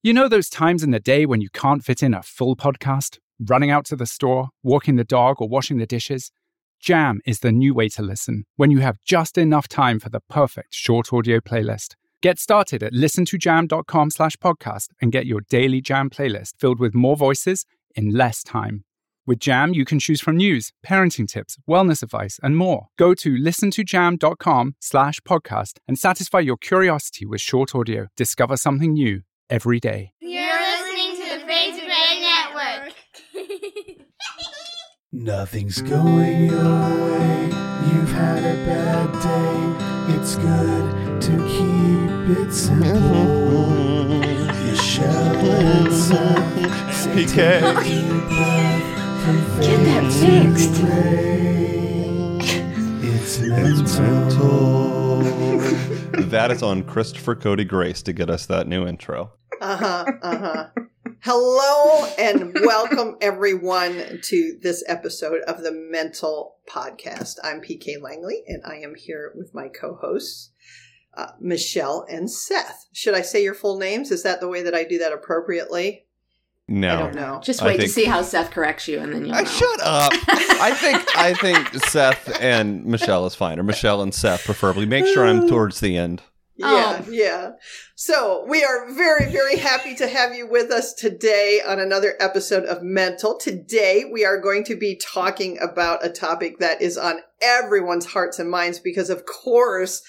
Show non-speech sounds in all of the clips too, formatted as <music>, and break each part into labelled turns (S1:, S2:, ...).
S1: You know those times in the day when you can't fit in a full podcast? Running out to the store, walking the dog, or washing the dishes? Jam is the new way to listen when you have just enough time for the perfect short audio playlist. Get started at listentojam.com slash podcast and get your daily Jam playlist filled with more voices in less time. With Jam, you can choose from news, parenting tips, wellness advice, and more. Go to listentojam.com slash podcast and satisfy your curiosity with short audio. Discover something new every day.
S2: You're listening to the Fade to Gray Network. <laughs>
S3: Nothing's going your way. You've had a bad day. It's good to keep it simple. <laughs> Michelle and Seth say
S4: PK.
S3: take a deep breath from
S5: Get that
S3: Fade to
S5: fixed.
S3: It's mental. <laughs>
S4: That is on Christopher Cody Grace to get us that new intro.
S6: Uh huh. Uh huh. Hello and welcome <laughs> everyone to this episode of the Mental Podcast. I'm PK Langley and I am here with my co-hosts, uh, Michelle and Seth. Should I say your full names? Is that the way that I do that appropriately?
S4: No.
S6: I don't know.
S5: Just
S4: I
S5: wait to see how Seth corrects you, and then you'll
S4: I
S5: know.
S4: shut up. <laughs> I think I think Seth and Michelle is fine, or Michelle and Seth preferably. Make sure I'm towards the end.
S6: Yeah,
S5: Oh.
S6: yeah. So we are very, very happy to have you with us today on another episode of Mental. Today we are going to be talking about a topic that is on everyone's hearts and minds because, of course,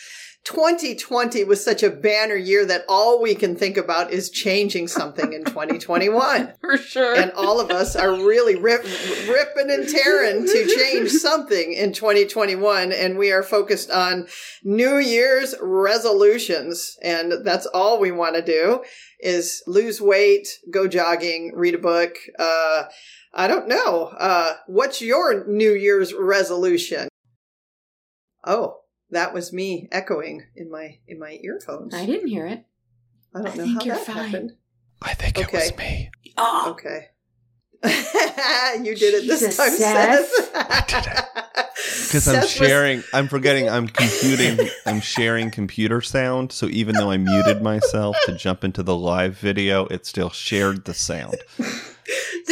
S6: 2020 was such a banner year that all we can think about is changing something in 2021. <laughs>
S5: for sure.
S6: And all of us are really rip, ripping and tearing to change <laughs> something in 2021. And we are focused on New Year's resolutions. And that's all we want to do is lose weight, go jogging, read a book. Uh, I don't know. Uh, what's your New Year's resolution? Oh, that was me echoing in my, in my earphones.
S5: I didn't hear it.
S6: I don't
S5: I
S6: know
S5: think
S6: how
S5: you're
S6: that
S5: fine.
S6: happened.
S4: I think it was me.
S5: Oh,
S6: Okay. <laughs> you did it this
S5: Jesus,
S6: time,
S5: Seth.
S6: Seth. <laughs>
S4: Because I'm
S6: Seth was-
S4: sharing, I'm forgetting I'm computing, I'm sharing computer sound. So even though I muted myself to jump into the live video, it still shared the sound. <laughs>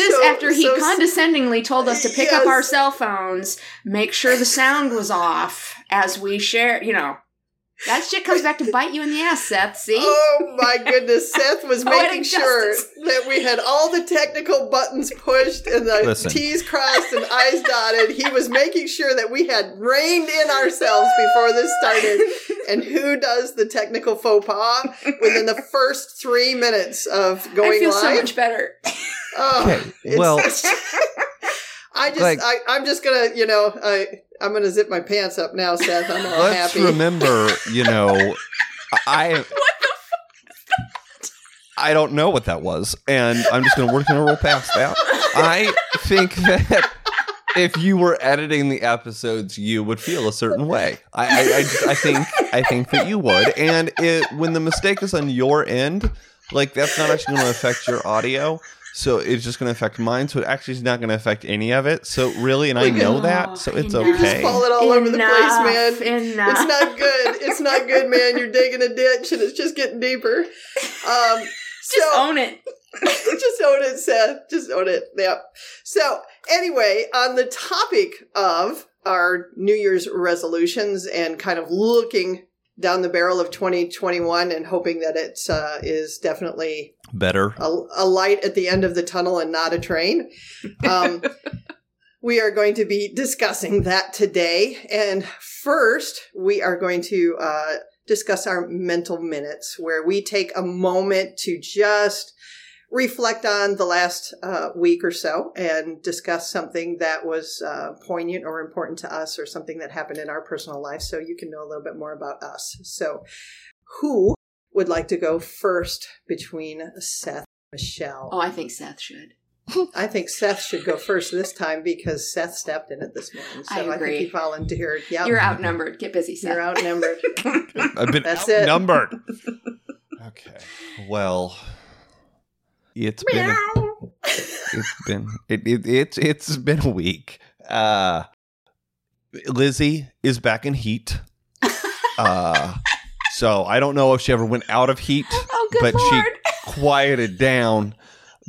S5: this
S6: So-
S5: after he
S6: so-
S5: condescendingly told us to pick up our cell phones, make sure the sound was off as we share. You know, that shit comes back to <laughs> bite you in the ass, Seth. See?
S6: Oh my <laughs> goodness, Seth was making sure that we had all the technical buttons pushed and the
S4: Listen.
S6: T's crossed and I's dotted. He was making sure that we had reined in ourselves before this started. <laughs> And who does the technical faux pas within the first three minutes of going
S5: I feel
S6: live?
S5: so much better.
S6: Oh,
S4: Okay, well- <laughs>
S6: I just,
S4: Like-
S6: I, I'm just gonna, you know, I, I'm gonna zip my pants up now, Seth. I'm all
S4: Let's
S6: happy.
S4: remember, you know, I. I <laughs> don't know what that was, and I'm just going to work and roll past that. I think that if you were editing the episodes, you would feel a certain way. I, I, I, I think I think that you would, and it when the mistake is on your end, like that's not actually going to affect your audio. So it's just going to affect mine. So it actually is not going to affect any of it. So really, and I know that. So it's
S5: Enough.
S4: okay.
S6: Fall it all over the place, man.
S5: enough.
S6: It's not good. It's not good, man. You're digging a ditch and it's just getting deeper. Um, <laughs>
S5: Just
S6: so,
S5: own it. <laughs>
S6: just own it, Seth. Just own it. Yep. So, anyway, on the topic of our New Year's resolutions and kind of looking down the barrel of 2021 and hoping that it uh, is definitely
S4: Better.
S6: a, a light at the end of the tunnel and not a train. Um, <laughs> we are going to be discussing that today. And first, we are going to uh, discuss our mental minutes, where we take a moment to just reflect on the last uh, week or so and discuss something that was uh, poignant or important to us or something that happened in our personal life so you can know a little bit more about us. So, who would like to go first between Seth Michelle.
S5: Oh, I think Seth should.
S6: I think Seth should go first this time because Seth stepped in it this morning. So
S5: I
S6: I,
S5: agree.
S6: think he volunteered. Yep.
S5: You're outnumbered. Get busy, Seth.
S6: You're outnumbered. <laughs>
S4: I've been
S6: That's it.
S4: outnumbered. <laughs> okay. Well, it's been a, it's been it, it it's it's been a week. Uh Lizzie is back in heat. <laughs> Uh so I don't know if she ever went out of heat, <laughs>
S5: oh, good
S4: but
S5: lord.
S4: she <laughs> quieted down.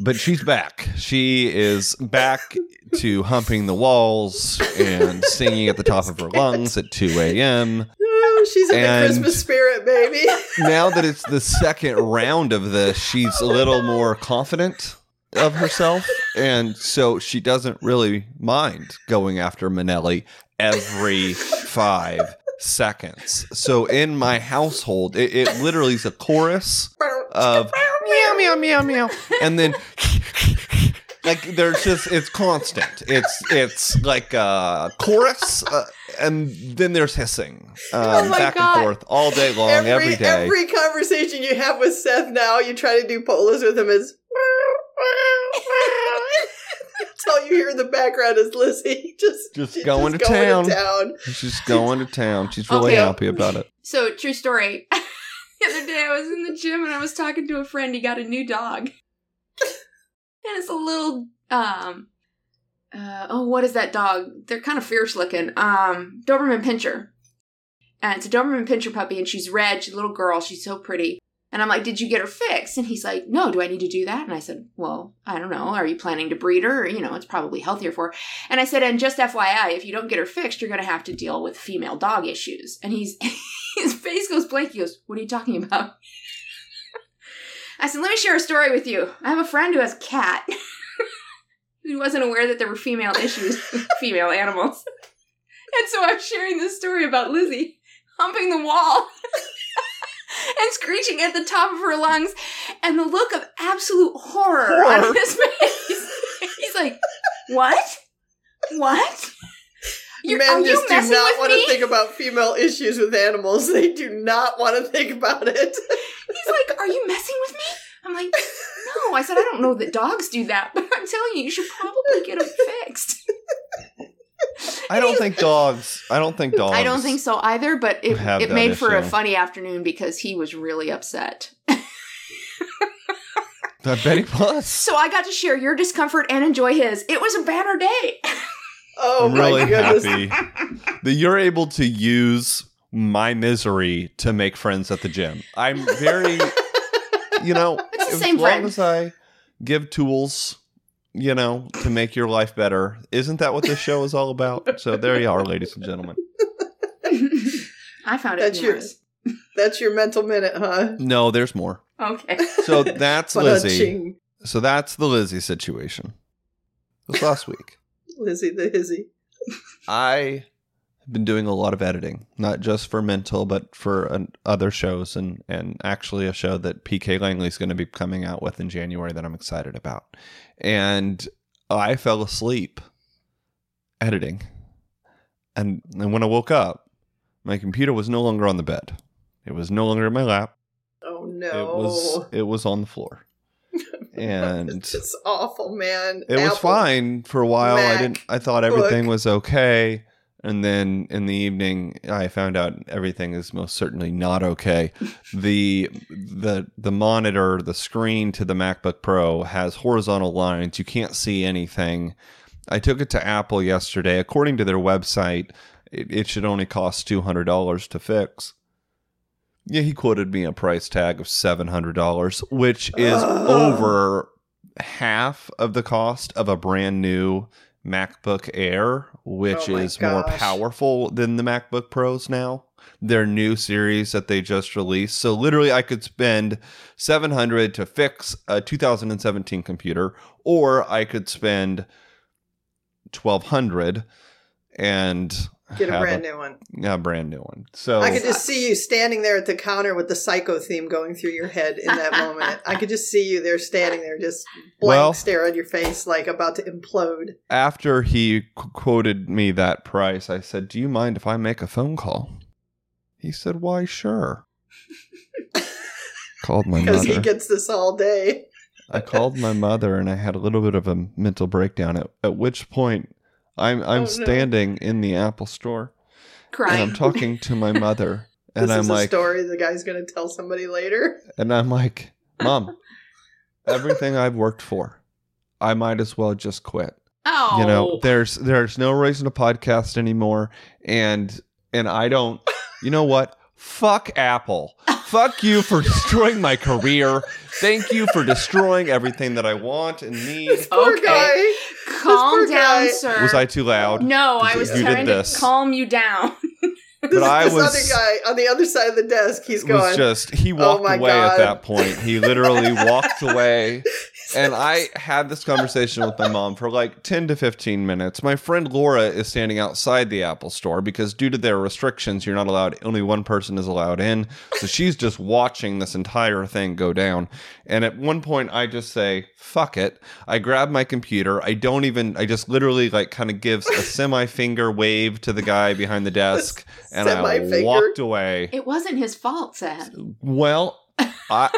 S4: But she's back. She is back to humping the walls and singing at the top of her lungs at 2 a.m.
S6: Ooh, she's in
S4: And-
S6: the Christmas spirit, baby. <laughs>
S4: now that it's the second round of this, she's a little more confident of herself. And so she doesn't really mind going after Manelli every five seconds. So in my household, it, it literally is a chorus of meow, meow, meow, meow. And then. Like there's just it's constant. It's it's like a chorus, uh, and then there's hissing um,
S5: Oh
S4: back
S5: God.
S4: and forth all day long,
S6: every,
S4: every day.
S6: every conversation you have with Seth now, you try to do polas with him is. That's all you hear in the background is Lizzie <laughs> just
S4: Just
S6: she's
S4: going to
S6: going
S4: town.
S6: town.
S4: She's going to town. She's <laughs> really
S5: Okay.
S4: happy about it.
S5: So, true story. <laughs> the other day I was in the gym and I was talking to a friend. He got a new dog. and it's a little, um, uh, oh, what is that dog? They're kind of fierce looking. Um, Doberman Pinscher. And it's a Doberman Pinscher puppy and she's red. She's a little girl. She's so pretty. And I'm like, did you get her fixed? And he's like, no, do I need to do that? And I said, well, I don't know. Are you planning to breed her? Or, you know, it's probably healthier for her. And I said, and just FYI, if you don't get her fixed, you're going to have to deal with female dog issues. And he's, <laughs> his face goes blank. He goes, what are you talking about? I said, let me share a story with you. I have a friend who has a cat <laughs> who wasn't aware that there were female issues with <laughs> female animals. And so I'm sharing this story about Lizzie humping the wall and screeching at the top of her lungs and the look of absolute horror, on his <laughs> face. He's like, what? What? You're,
S6: Men
S5: you
S6: just do not want to think about female issues with animals. They do not want to think about it.
S5: He's like, Are you messing with me? I'm like, No. I said, I don't know that dogs do that, but I'm telling you, you should probably get them fixed.
S4: I don't think dogs. I don't think dogs. <laughs>
S5: I don't think so either, but it,
S4: have
S5: it
S4: that
S5: made for a funny afternoon because he was really upset. <laughs>
S4: I bet he was.
S5: So I got to share your discomfort and enjoy his. It was a banner day. <laughs>
S6: Oh
S4: I'm
S6: my
S4: really
S6: goodness.
S4: happy that you're able to use my misery to make friends at the gym. I'm very, you know,
S5: It's the
S4: as
S5: same
S4: long
S5: friend.
S4: as I give tools, you know, to make your life better. Isn't that what this show is all about? So there you are, ladies and gentlemen.
S5: I found it
S6: That's your that's your mental minute, huh?
S4: No, there's more.
S5: Okay.
S4: So that's <laughs> Lizzie. So that's the Lizzie situation. It was last week. <laughs>
S6: Lizzie the hizzy.
S4: I have been doing a lot of editing, not just for Mental, but for an, other shows, and and actually a show that PK Langley is going to be coming out with in January that I'm excited about. And I fell asleep editing, and and when I woke up, my computer was no longer on the bed. It was no longer in my lap.
S6: Oh no.
S4: It was it was on the floor, <laughs> and
S6: it's awful, man.
S4: it was fine for a while. I didn't. I thought everything
S6: book.
S4: was okay, and then in the evening, I found out everything is most certainly not okay. <laughs> the the The monitor, the screen to the MacBook Pro has horizontal lines. You can't see anything. I took it to Apple yesterday. According to their website, it, it should only cost two hundred dollars to fix. Yeah, he quoted me a price tag of seven hundred dollars, which is over half of the cost of a brand new MacBook Air, which
S6: Oh
S4: is more powerful than the MacBook Pros now. Their new series that they just released. So literally I could spend 700 to fix a 2017 computer or I could spend 1200 and
S6: Get a
S4: have
S6: brand new one.
S4: a brand new one. So
S6: I could just see you standing there at the counter with the psycho theme going through your head in that <laughs> moment. I could just see you there standing there, just blank
S4: Well-
S6: stare on your face, like about to implode.
S4: after he qu- quoted me that price, I said, "Do you mind if I make a phone call?" He said, "Why, sure." <laughs> Called my
S6: Because he gets this all day.
S4: I called my mother and I had a little bit of a mental breakdown. At, at which point, I'm I'm
S6: Oh, no.
S4: standing in the Apple store and I'm talking to my <laughs> mother, and I'm
S6: is
S4: like,
S6: a story the guy's going to tell somebody later.
S4: and I'm like, Mom, <laughs> everything I've worked for, I might as well just quit.
S5: oh.
S4: You know, oh. there's there's no reason to podcast anymore, and and I don't. You know what? Fuck Apple. Fuck you for <laughs> destroying my career. Thank you for destroying everything that I want and need.
S6: This Poor
S5: Okay.
S6: guy.
S5: Calm down,
S6: guy.
S5: sir.
S4: Was I too loud?
S5: No, I
S4: You
S5: was
S4: did
S5: trying
S4: this.
S5: to calm you down. <laughs>
S4: But I
S6: this
S4: was
S6: other guy on the other side of the desk, he's
S4: was
S6: going.
S4: just he oh walked
S6: my
S4: away
S6: God.
S4: at that point. He literally <laughs> walked away. And I had this conversation with my mom for like 10 to 15 minutes. My friend Laura is standing outside the Apple store because due to their restrictions, you're not allowed, only one person is allowed in. So she's just watching this entire thing go down. And at one point, I just say, fuck it. I grab my computer. I don't even, I just literally like kind of gives a semi finger wave to the guy behind the <laughs> desk. And I walked away.
S5: It wasn't his fault, Seth.
S4: Well, I,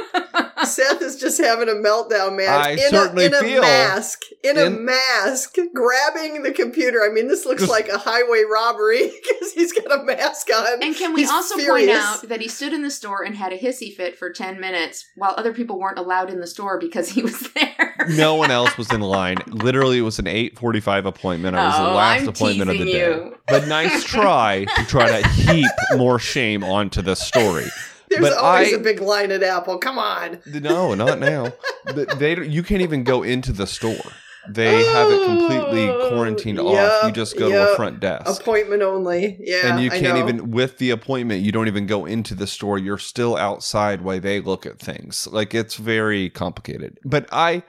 S4: <laughs>
S6: Seth is just having a meltdown, man.
S4: I
S6: in
S4: certainly
S6: a, in a mask, in, a mask, grabbing the computer. I mean, this looks like a highway robbery <laughs> because he's got a mask on.
S5: And can we
S6: He's
S5: also
S6: furious.
S5: point out that he stood in the store and had a hissy fit for 10 minutes while other people weren't allowed in the store because he was <laughs> there?
S4: no one else was in line. Literally, it was an 8:45 appointment. I was the
S5: Oh,
S4: last
S5: I'm
S4: appointment of the
S5: teasing
S4: day. But nice try to try to heap more shame onto this story.
S6: There's
S4: but
S6: always
S4: I-
S6: a big line at Apple. Come on.
S4: No, not now. <laughs> But they you can't even go into the store. They have it completely oh, quarantined off. You just go to a front desk.
S6: Appointment only. Yeah.
S4: and you can't
S6: know.
S4: even with the appointment you don't even go into the store you're still outside while they look at things like it's very complicated but i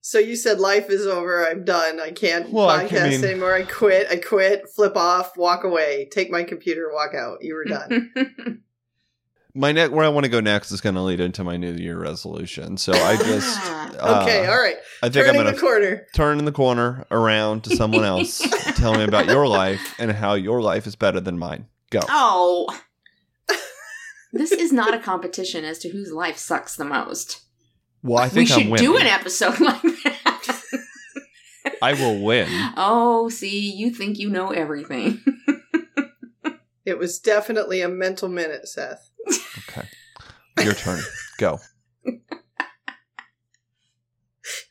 S6: So you said life is over. I'm done. I can't
S4: Well, I
S6: podcast
S4: mean-
S6: anymore. I quit. I quit. Flip off. Walk away. Take my computer. Walk out. You were done. <laughs>
S4: my net where i want to go next is going to lead into my new year resolution so i just <laughs> uh,
S6: okay. All right.
S4: i think
S6: Turning
S4: i'm going
S6: the
S4: to
S6: corner.
S4: turn in the corner around to someone else <laughs> tell me about your life and how your life is better than mine go
S5: oh. <laughs> this is not a competition as to whose life sucks the most.
S4: well i
S5: We
S4: think i'm
S5: should do an episode like that.
S4: i will win
S5: oh, see, you think you know everything.
S6: It was definitely a mental minute, Seth.
S4: okay your turn go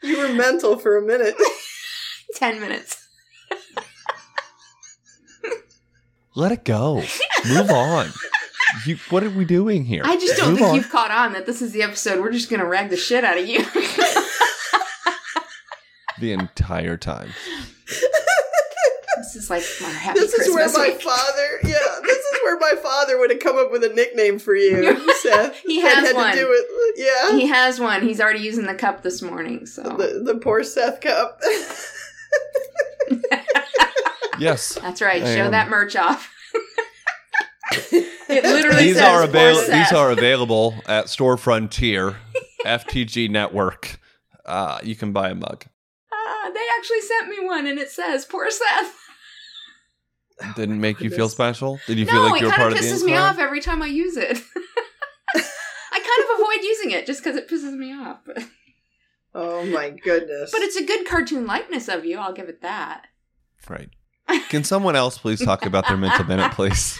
S6: You were mental for a minute. <laughs>
S5: 10 minutes.
S4: let it go move on you, what are we doing here
S5: I just don't
S4: Move
S5: think
S4: on.
S5: you've caught on that this is the episode. We're just going to rag the shit out of you.
S4: the entire time.
S5: This is like my happy
S6: this is
S5: Christmas
S6: where my
S5: week.
S6: father, yeah, this is where my father would have come up with a nickname for you, Seth.
S5: He <laughs> has
S6: had
S5: one.
S6: to do with, yeah,
S5: He has one. He's already using the cup this morning. So
S6: the, the poor Seth cup. <laughs>
S4: Yes.
S5: that's right.
S4: I
S5: Show
S4: am.
S5: that merch off. <laughs> it literally
S4: These
S5: says
S4: are available.
S5: Seth.
S4: These are available at Store Frontier, FTG Network. Uh, you can buy a mug.
S5: Ah, they actually sent me one, and it says "Poor Seth."
S4: Didn't oh make you feel special? Did you feel like you
S5: it
S4: were
S5: kind
S4: part
S5: of
S4: of the
S5: pisses me off every time I use it. <laughs> I kind of avoid using it just because it pisses me off. <laughs>
S6: Oh my goodness!
S5: but it's a good cartoon likeness of you. I'll give it that.
S4: Right. <laughs> Can someone else please talk about their mental minute, please?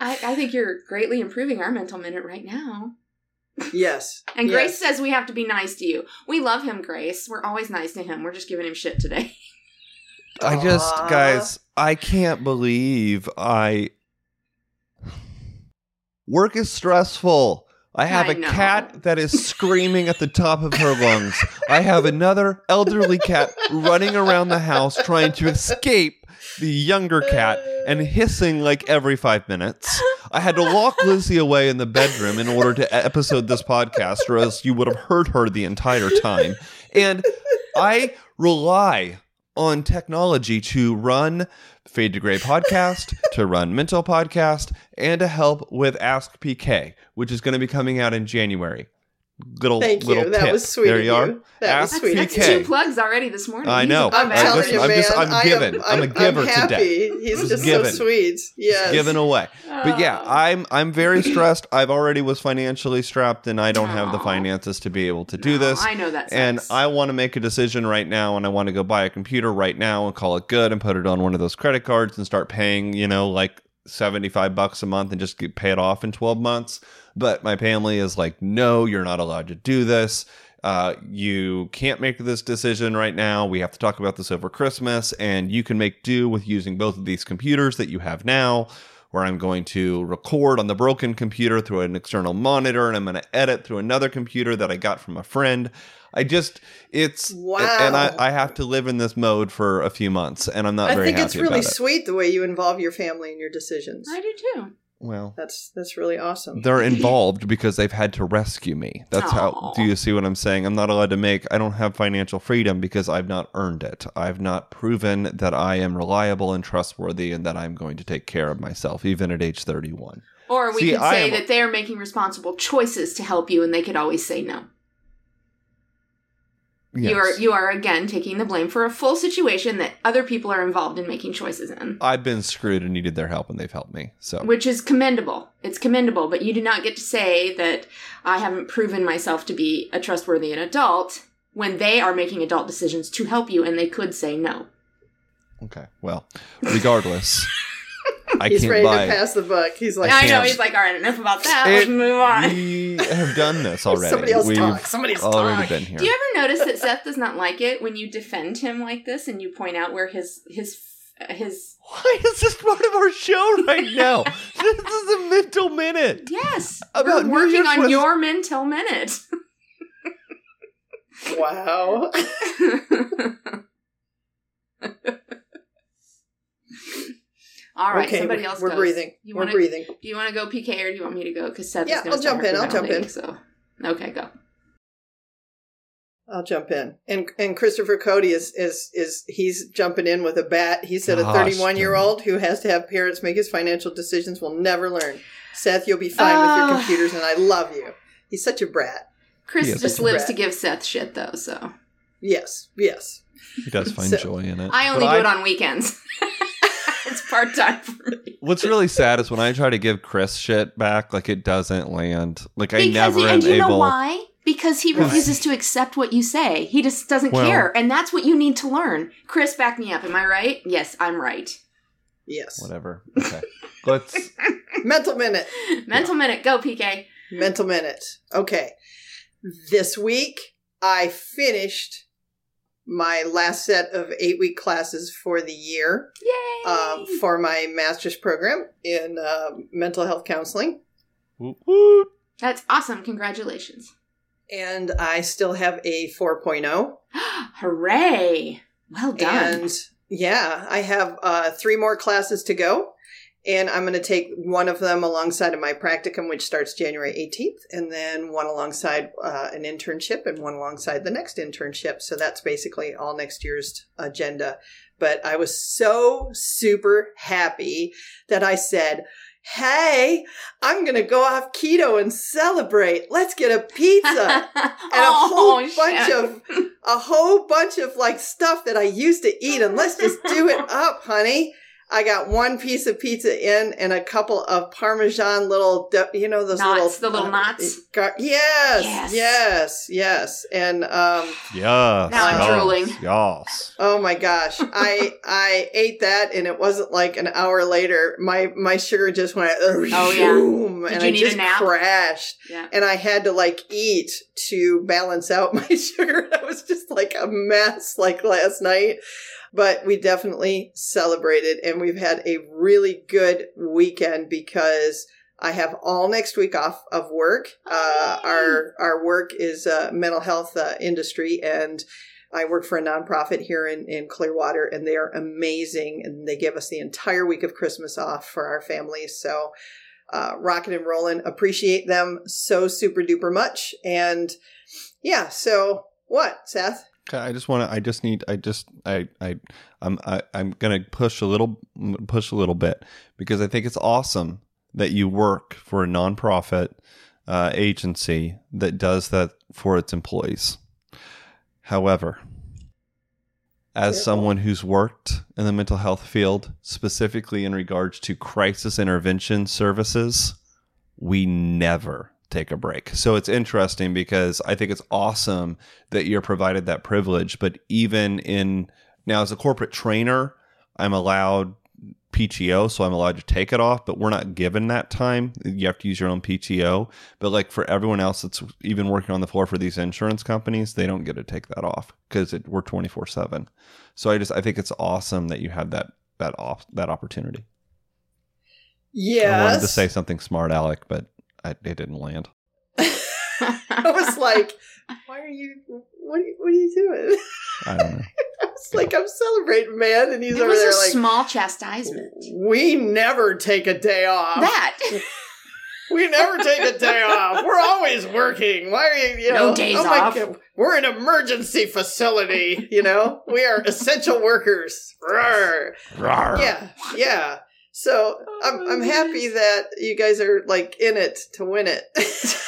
S5: I, I think you're greatly improving our mental minute right now.
S6: yes,
S5: And
S6: yes.
S5: Grace says we have to be nice to you. We love him, Grace. We're always nice to him. We're just giving him shit today.
S4: I just, guys, I can't believe I. Work is stressful. I have
S5: I
S4: a
S5: know.
S4: cat that is <laughs> screaming at the top of her lungs. I have another elderly cat running around the house trying to escape the younger cat and hissing like every five minutes. I had to lock Lizzie away in the bedroom in order to episode this podcast, or else you would have heard her the entire time. And I rely on technology to run Fade to Gray podcast, <laughs> to run Mental podcast, and to help with Ask PK, which is going to be coming out in January. Little
S6: Thank you.
S4: little
S6: That
S4: tip.
S6: was sweet
S4: There
S6: of
S4: you are.
S6: you. That was
S4: Ask
S6: sweet.
S5: That's
S4: PK.
S5: two plugs already this morning.
S4: I know.
S6: I'm
S4: I
S5: average.
S6: telling
S4: listen,
S6: you,
S4: I'm just- I'm
S6: I
S4: giving.
S6: Am,
S4: I'm a giver
S6: I'm happy.
S4: today.
S6: He's
S4: Just
S6: just
S4: giving.
S6: so sweet. Yes.
S4: Given away. But yeah,
S5: Oh.
S4: I'm I'm very stressed. I've already was financially strapped and I don't have the finances to be able to do
S5: No,
S4: this.
S5: I know that.
S4: and. I want to make a decision right now and I want to go buy a computer right now and call it good and put it on one of those credit cards and start paying, you know, like 75 bucks a month and just get, pay it off in 12 months. But my family is like, no, you're not allowed to do this. Uh, you can't make this decision right now. We have to talk about this over Christmas, and you can make do with using both of these computers that you have now. Where I'm going to record on the broken computer through an external monitor, and I'm going to edit through another computer that I got from a friend. I just, it's,
S6: Wow.
S4: and I, I have to live in this mode for a few months, and I'm not
S6: I
S4: very
S6: think it's really
S4: it.
S6: sweet the way you involve your family in your decisions.
S5: I do too.
S4: Well,
S6: That's that's really awesome.
S4: they're involved because they've had to rescue me. That's how. Do you see what I'm saying? I'm not allowed to make. I don't have financial freedom because I've not earned it. I've not proven that I am reliable and trustworthy, and that I'm going to take care of myself, even at age 31.
S5: Or we
S4: See,
S5: could say
S4: am-
S5: that they're making responsible choices to help you, and they could always say no. You are you are again taking the blame for a full situation that other people are involved in making choices in,
S4: I've been screwed and needed their help, and they've helped me. So
S5: which is commendable. It's commendable, but you do not get to say that I haven't proven myself to be a trustworthy an adult when they are making adult decisions to help you, and they could say no.
S4: okay. Well, regardless, <laughs> I
S6: He's
S4: can't
S6: ready
S4: buy.
S6: to pass the buck. He's like,
S5: I know he's like, all right, enough about that. Let's move on.
S4: We have done this already.
S6: Somebody else
S4: We've
S6: talk. Somebody
S4: already
S6: talk.
S4: been here.
S5: Do you ever notice that Seth does not like it when you defend him like this and you point out where his his his
S4: Why is this part of our show right now? <laughs> this is a mental minute.
S5: yes
S4: About
S5: we're working on
S4: res-
S5: your mental minute.
S6: Wow. <laughs> <laughs>
S5: All right,
S6: okay,
S5: somebody else.
S6: we're
S5: goes.
S6: breathing.
S5: You
S6: we're
S5: wanna,
S6: breathing.
S5: Do you want to go PK or do you want me to go? Because Seth
S6: Yeah,
S5: is going
S6: I'll jump in, I'll jump in.
S5: So okay, go.
S6: I'll jump in. And and Christopher Cody is is is he's jumping in with a bat. He said a 31 year old who has to have parents make his financial decisions will never learn. Seth, you'll be fine with your computers, and I love you. He's such a brat.
S5: Chris
S4: He
S5: just lives
S6: brat.
S5: to give Seth shit though, so
S6: Yes, yes.
S4: He does find
S6: So-
S4: joy in it.
S5: I only
S4: But
S5: do it on weekends. <laughs> it's part time for me.
S4: What's really sad is when I try to give Chris shit back, like it doesn't land. Like I never
S5: he,
S4: am
S5: and you
S4: able.
S5: know why? Because he refuses to accept what you say. He just doesn't
S4: Well-
S5: care, and that's what you need to learn. Chris, back me up. Am I right? Yes, I'm right.
S6: Yes.
S4: Whatever. Okay. Let's. <laughs>
S6: Mental minute.
S5: Mental minute, go PK.
S6: Mental minute. Okay. This week, I finished my last set of eight week classes for the year
S5: Yay!
S6: um, for my master's program in uh, mental health counseling.
S4: Woot, woot.
S5: that's awesome. Congratulations.
S6: And I still have a 4.0. <gasps>
S5: Hooray! Well done.
S6: And yeah, I have uh, three more classes to go. And I'm going to take one of them alongside of my practicum, which starts January 18th, and then one alongside uh, an internship and one alongside the next internship. So that's basically all next year's agenda. But I was so super happy that I said, Hey, I'm going to go off keto and celebrate. Let's get a pizza <laughs> and a whole
S5: Oh,
S6: bunch
S5: shit.
S6: of a whole bunch of like stuff that I used to eat and let's just do it up, honey. I got one piece of pizza in and a couple of Parmesan little, you know, those
S5: Knots,
S6: little
S5: the little knots?
S6: gar- yes,
S5: Yes.
S6: yes, yes, and um,
S4: Yes.
S5: Now I'm
S4: yes,
S5: drooling.
S4: Yes.
S6: oh my gosh, I I ate that and it wasn't like an hour later. My my sugar just went oh
S5: yeah. Did
S6: and
S5: you
S6: I
S5: need a
S6: just
S5: nap?
S6: crashed
S5: yeah.
S6: and I had to like eat to balance out <laughs> my sugar. I was just like a mess like last night. But we definitely celebrated and we've had a really good weekend because I have all next week off of work. Uh, our our work is uh, mental health uh, industry and I work for a nonprofit here in, in Clearwater and they are amazing and they give us the entire week of Christmas off for our families. So uh, rocking and rolling. Appreciate them so super duper much. And yeah, so what, Seth?
S4: I just want to. I just need. I just. I. I. I'm. I, I'm gonna push a little. Push a little bit because I think it's awesome that you work for a nonprofit uh, agency that does that for its employees. However, as someone who's worked in the mental health field, specifically in regards to crisis intervention services, we never take a break. So it's interesting because I think it's awesome that you're provided that privilege. But even in now, as a corporate trainer, I'm allowed PTO, so I'm allowed to take it off, but we're not given that time. You have to use your own PTO. But like for everyone else that's even working on the floor for these insurance companies, they don't get to take that off because we're 24 seven. So I just I think it's awesome that you have that that off that opportunity.
S6: Yes.
S4: I wanted to say something smart, Alec, but I, it didn't land. <laughs>
S6: I was like, why are you, what are you, what are you doing?
S4: I don't know. <laughs>
S6: I was like, I'm celebrating, man. And he's
S5: It
S6: over
S5: was
S6: there
S5: a
S6: like,
S5: small chastisement.
S6: we never take a day off.
S5: That. <laughs>
S6: We never take a day off. We're always working. Why are you, you
S5: No
S6: know?
S5: Oh days
S6: oh
S5: off.
S6: God. We're an emergency facility, you know? We are essential workers. Rawr. Yeah, yeah. So I'm
S5: Oh,
S6: I'm happy that you guys are like in it to win it. <laughs>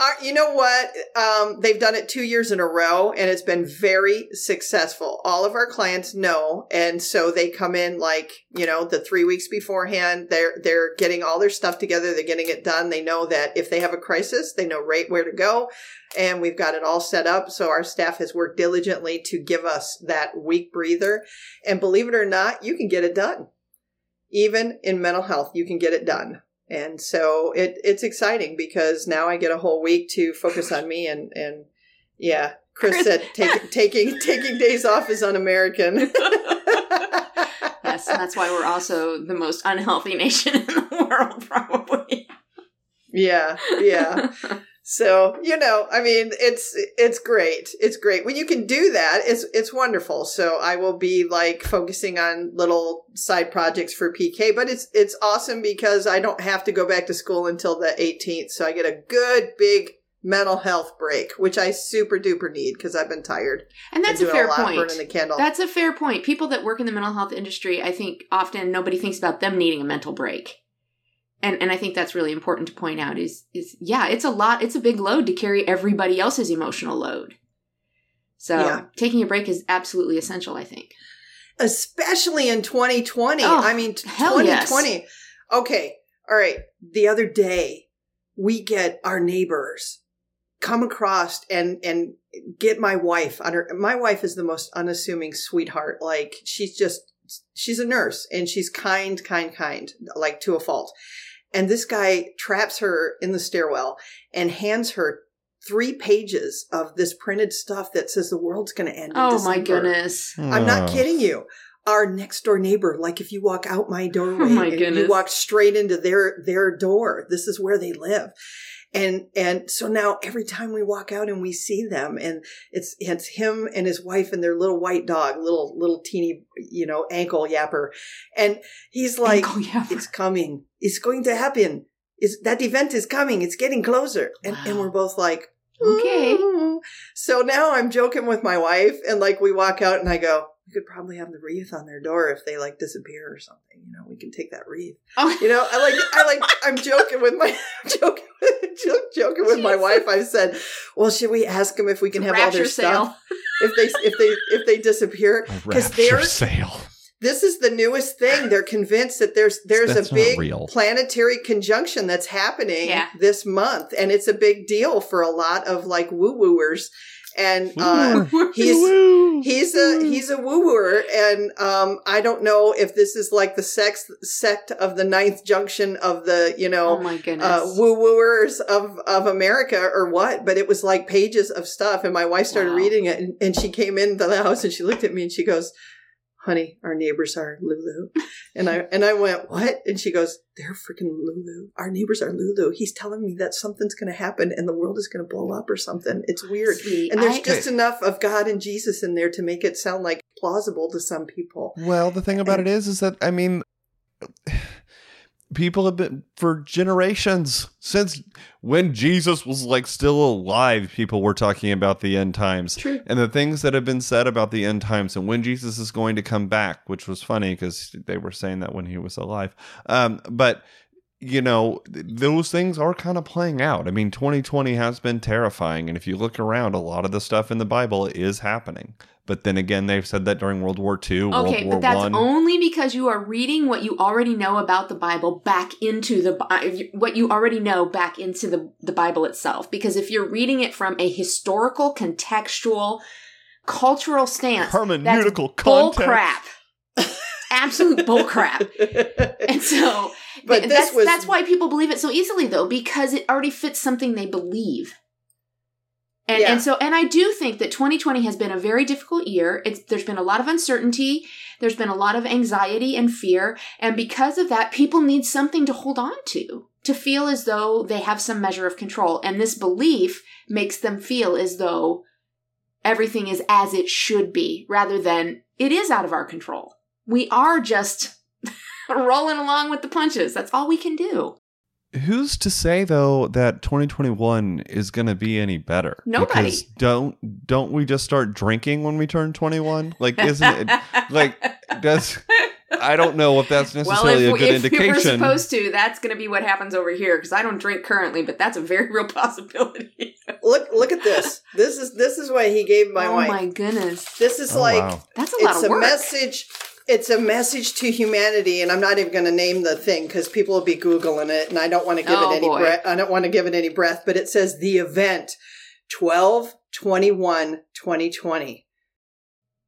S6: Uh, you know what? Um, they've done it two years in a row, and it's been very successful. All of our clients know, and so they come in like you know the three weeks beforehand. They're they're getting all their stuff together. They're getting it done. They know that if they have a crisis, they know right where to go, and we've got it all set up. So our staff has worked diligently to give us that week breather. And believe it or not, you can get it done. Even in mental health, you can get it done. And so it it's exciting because now I get a whole week to focus on me and and yeah, Chris,
S5: Chris-
S6: said take, <laughs> taking taking days off is un-American. <laughs> <laughs>
S5: Yes, and that's why we're also the most unhealthy nation in the world, probably.
S6: yeah, yeah. So you know, I mean, it's it's great. It's great when you can do that. It's it's wonderful. So I will be like focusing on little side projects for PK, but it's it's awesome because I don't have to go back to school until the 18th. So I get a good big mental health break, which I super duper need because I've been tired.
S5: And that's a fair
S6: lot,
S5: point.
S6: Burning the candle.
S5: That's a fair point. People that work in the mental health industry, I think often nobody thinks about them needing a mental break. And and I think that's really important to point out is is yeah, it's a lot, it's a big load to carry everybody else's emotional load. So
S6: Yeah.
S5: taking a break is absolutely essential, I think.
S6: especially in 2020.
S5: Oh,
S6: I mean, t-
S5: hell yes.
S6: 2020. Okay. All right. The other day, we get our neighbors come across and, and get my wife on her. My wife is the most unassuming sweetheart. Like she's just, she's a nurse and she's kind, kind, kind, like to a fault. And this guy traps her in the stairwell and hands her three pages of this printed stuff that says the world's going to end. in
S5: Oh my
S6: December.
S5: goodness.
S6: I'm not
S4: Oh.
S6: kidding you. Our next door neighbor, like if you walk out my <laughs> doorway,
S5: Oh my
S6: and
S5: goodness.
S6: you walk straight into their their door. This is where they live. And and so now every time we walk out and we see them, and it's it's him and his wife and their little white dog, little little teeny, you know, ankle yapper, and he's like. "It's coming. It's going to happen. Is that event is coming? It's getting closer." And and we're both like,
S5: Okay.
S6: "Ooh." So now I'm joking with my wife, and like we walk out, and I go, "We could probably have the wreath on their door if they like disappear or something. You know, we can take that wreath."
S5: Oh,
S6: You know, I like, I like, I'm joking with my, <laughs> joking, joking with my wife. I said, "Well, should we ask them if we can have all their
S5: sale.
S6: stuff <laughs> if they, if they, if they disappear?"
S4: A
S6: Because
S4: rapture
S6: they're
S4: sale.
S6: this is the newest thing. They're convinced that there's there's
S4: That's
S6: a big
S4: real.
S6: planetary conjunction that's happening
S5: Yeah.
S6: this month, and it's a big deal for a lot of like woo wooers. And uh, he's he's a he's a woo wooer, and um, I don't know if this is like the sex sect of the ninth junction of the you know
S5: Oh my goodness.
S6: uh, woo wooers of, of America or what, but it was like pages of stuff. And my wife started
S5: Wow.
S6: reading it and, and she came into the house and she looked at me and she goes, honey, our neighbors are Lulu. And I, and I went, what? And she goes, they're freaking Lulu. Our neighbors are Lulu. He's telling me that something's going to happen and the world is going to blow up or something. It's weird.
S5: See,
S6: And there's
S5: I-
S6: just enough of God and Jesus in there to make it sound like plausible to some people.
S4: Well, the thing about it is, is that I mean, people have been for generations since when Jesus was like still alive. People were talking about the end times
S5: True.
S4: and the things that have been said about the end times and when Jesus is going to come back, which was funny because they were saying that when he was alive. Um, but you know, those things are kind of playing out. I mean, 2020 has been terrifying. And if you look around, a lot of the stuff in the Bible is happening. But then again, they've said that during World War II,
S5: Okay,
S4: War
S5: but that's
S4: One.
S5: only because you are reading what you already know about the Bible back into the what you already know back into the the Bible itself. Because if you're reading it from a historical, contextual, cultural stance,
S4: Hermeneutical
S5: that's bull
S4: context.
S5: crap, <laughs> absolute bull crap. <laughs> And so,
S6: But
S5: th-
S6: this
S5: that's
S6: was-
S5: that's why people believe it so easily, though, because it already fits something they believe. And,
S6: Yeah.
S5: and so, and I do think that 2020 has been a very difficult year. It's, there's been a lot of uncertainty. There's been a lot of anxiety and fear. And because of that, people need something to hold on to, to feel as though they have some measure of control. And this belief makes them feel as though everything is as it should be, rather than it is out of our control. We are just <laughs> rolling along with the punches. That's all we can do.
S4: Who's to say though that 2021 is going to be any better?
S5: Nobody.
S4: Because don't don't we just start drinking when we turn 21? Like isn't it <laughs> like does I don't know if that's
S5: well,
S4: necessarily
S5: if,
S4: a
S5: we,
S4: good
S5: if we were
S4: indication.
S5: supposed to, that's going to be what happens over here because I don't drink currently, but that's a very real possibility. <laughs>
S6: look look at this. This is this is what he gave my
S5: oh
S6: wife.
S5: my goodness,
S6: This is
S4: Oh,
S6: like
S4: wow.
S5: that's a lot
S6: it's
S5: of
S6: a
S5: work.
S6: message it's a message to humanity and i'm not even going to name the thing because people will be googling it and i don't want to give
S5: Oh,
S6: it any breath i don't want to give it any breath but it says the event 12 21 2020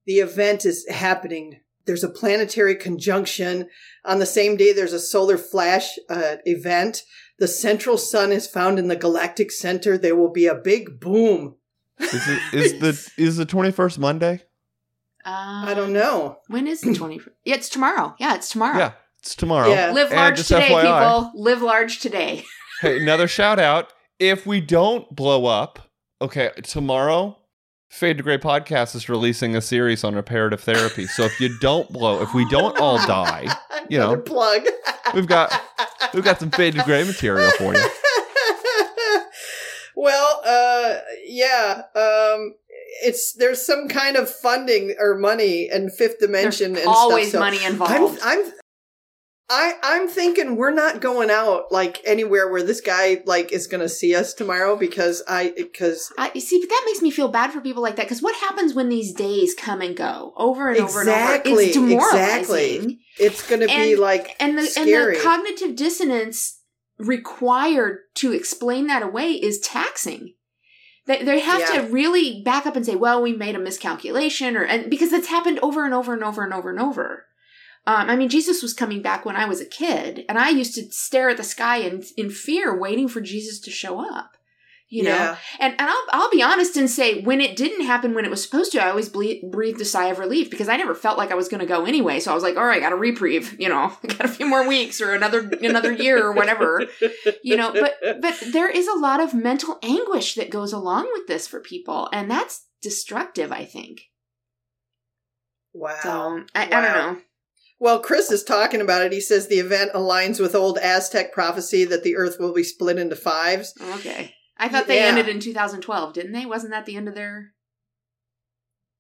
S6: the event is happening. There's a planetary conjunction. On the same day there's a solar flash uh, event. The central sun is found in the galactic center. There will be a big boom.
S4: Is, it, is the <laughs> is the 21st Monday?
S5: Uh,
S6: i don't know
S5: When is the <clears throat> 20? yeah, it's tomorrow. Yeah, it's tomorrow.
S4: Yeah, it's tomorrow.
S6: Yeah.
S5: Live large today,
S4: FYI,
S5: people. Live large today. <laughs>
S4: Hey, another shout out. If we don't blow up, okay, tomorrow, Fade to Gray Podcast is releasing a series on reparative therapy. So if you don't blow, if we don't all <laughs> die, you know,
S6: plug
S4: we've got we've got some Fade to Gray material for you. <laughs>
S6: well, uh, yeah, um, it's there's some kind of funding or money and fifth dimension
S5: There's
S6: and
S5: always
S6: stuff. so
S5: money
S6: I'm,
S5: involved.
S6: I'm, I, I'm thinking we're not going out like anywhere where this guy like is going to see us tomorrow because I because
S5: I, you see, but that makes me feel bad for people like that because what happens when these days come and go over and over and over?
S6: Exactly,
S5: It's demoralizing.
S6: exactly. it's going to be like
S5: And the
S6: scary.
S5: and the cognitive dissonance required to explain that away is taxing. They, they have
S6: Yeah.
S5: to really back up and say, "Well, we made a miscalculation," or and because it's happened over and over and over and over and over. Um, I mean, Jesus was coming back when I was a kid, and I used to stare at the sky in in fear, waiting for Jesus to show up. You know,
S6: Yeah.
S5: and and I'll I'll be honest and say when it didn't happen when it was supposed to, I always ble- breathed a sigh of relief because I never felt like I was going to go anyway. So I was like, all right, got a reprieve. You know, <laughs> got a few more weeks or another another year or whatever. You know, but but there is a lot of mental anguish that goes along with this for people, and that's destructive. I think.
S6: wow.
S5: So I, I don't know.
S6: Well, Chris is talking about it. He says the event aligns with old Aztec prophecy that the Earth will be split into fives.
S5: Okay, I thought they
S6: Yeah.
S5: ended in 2012, didn't they? Wasn't that the end of their?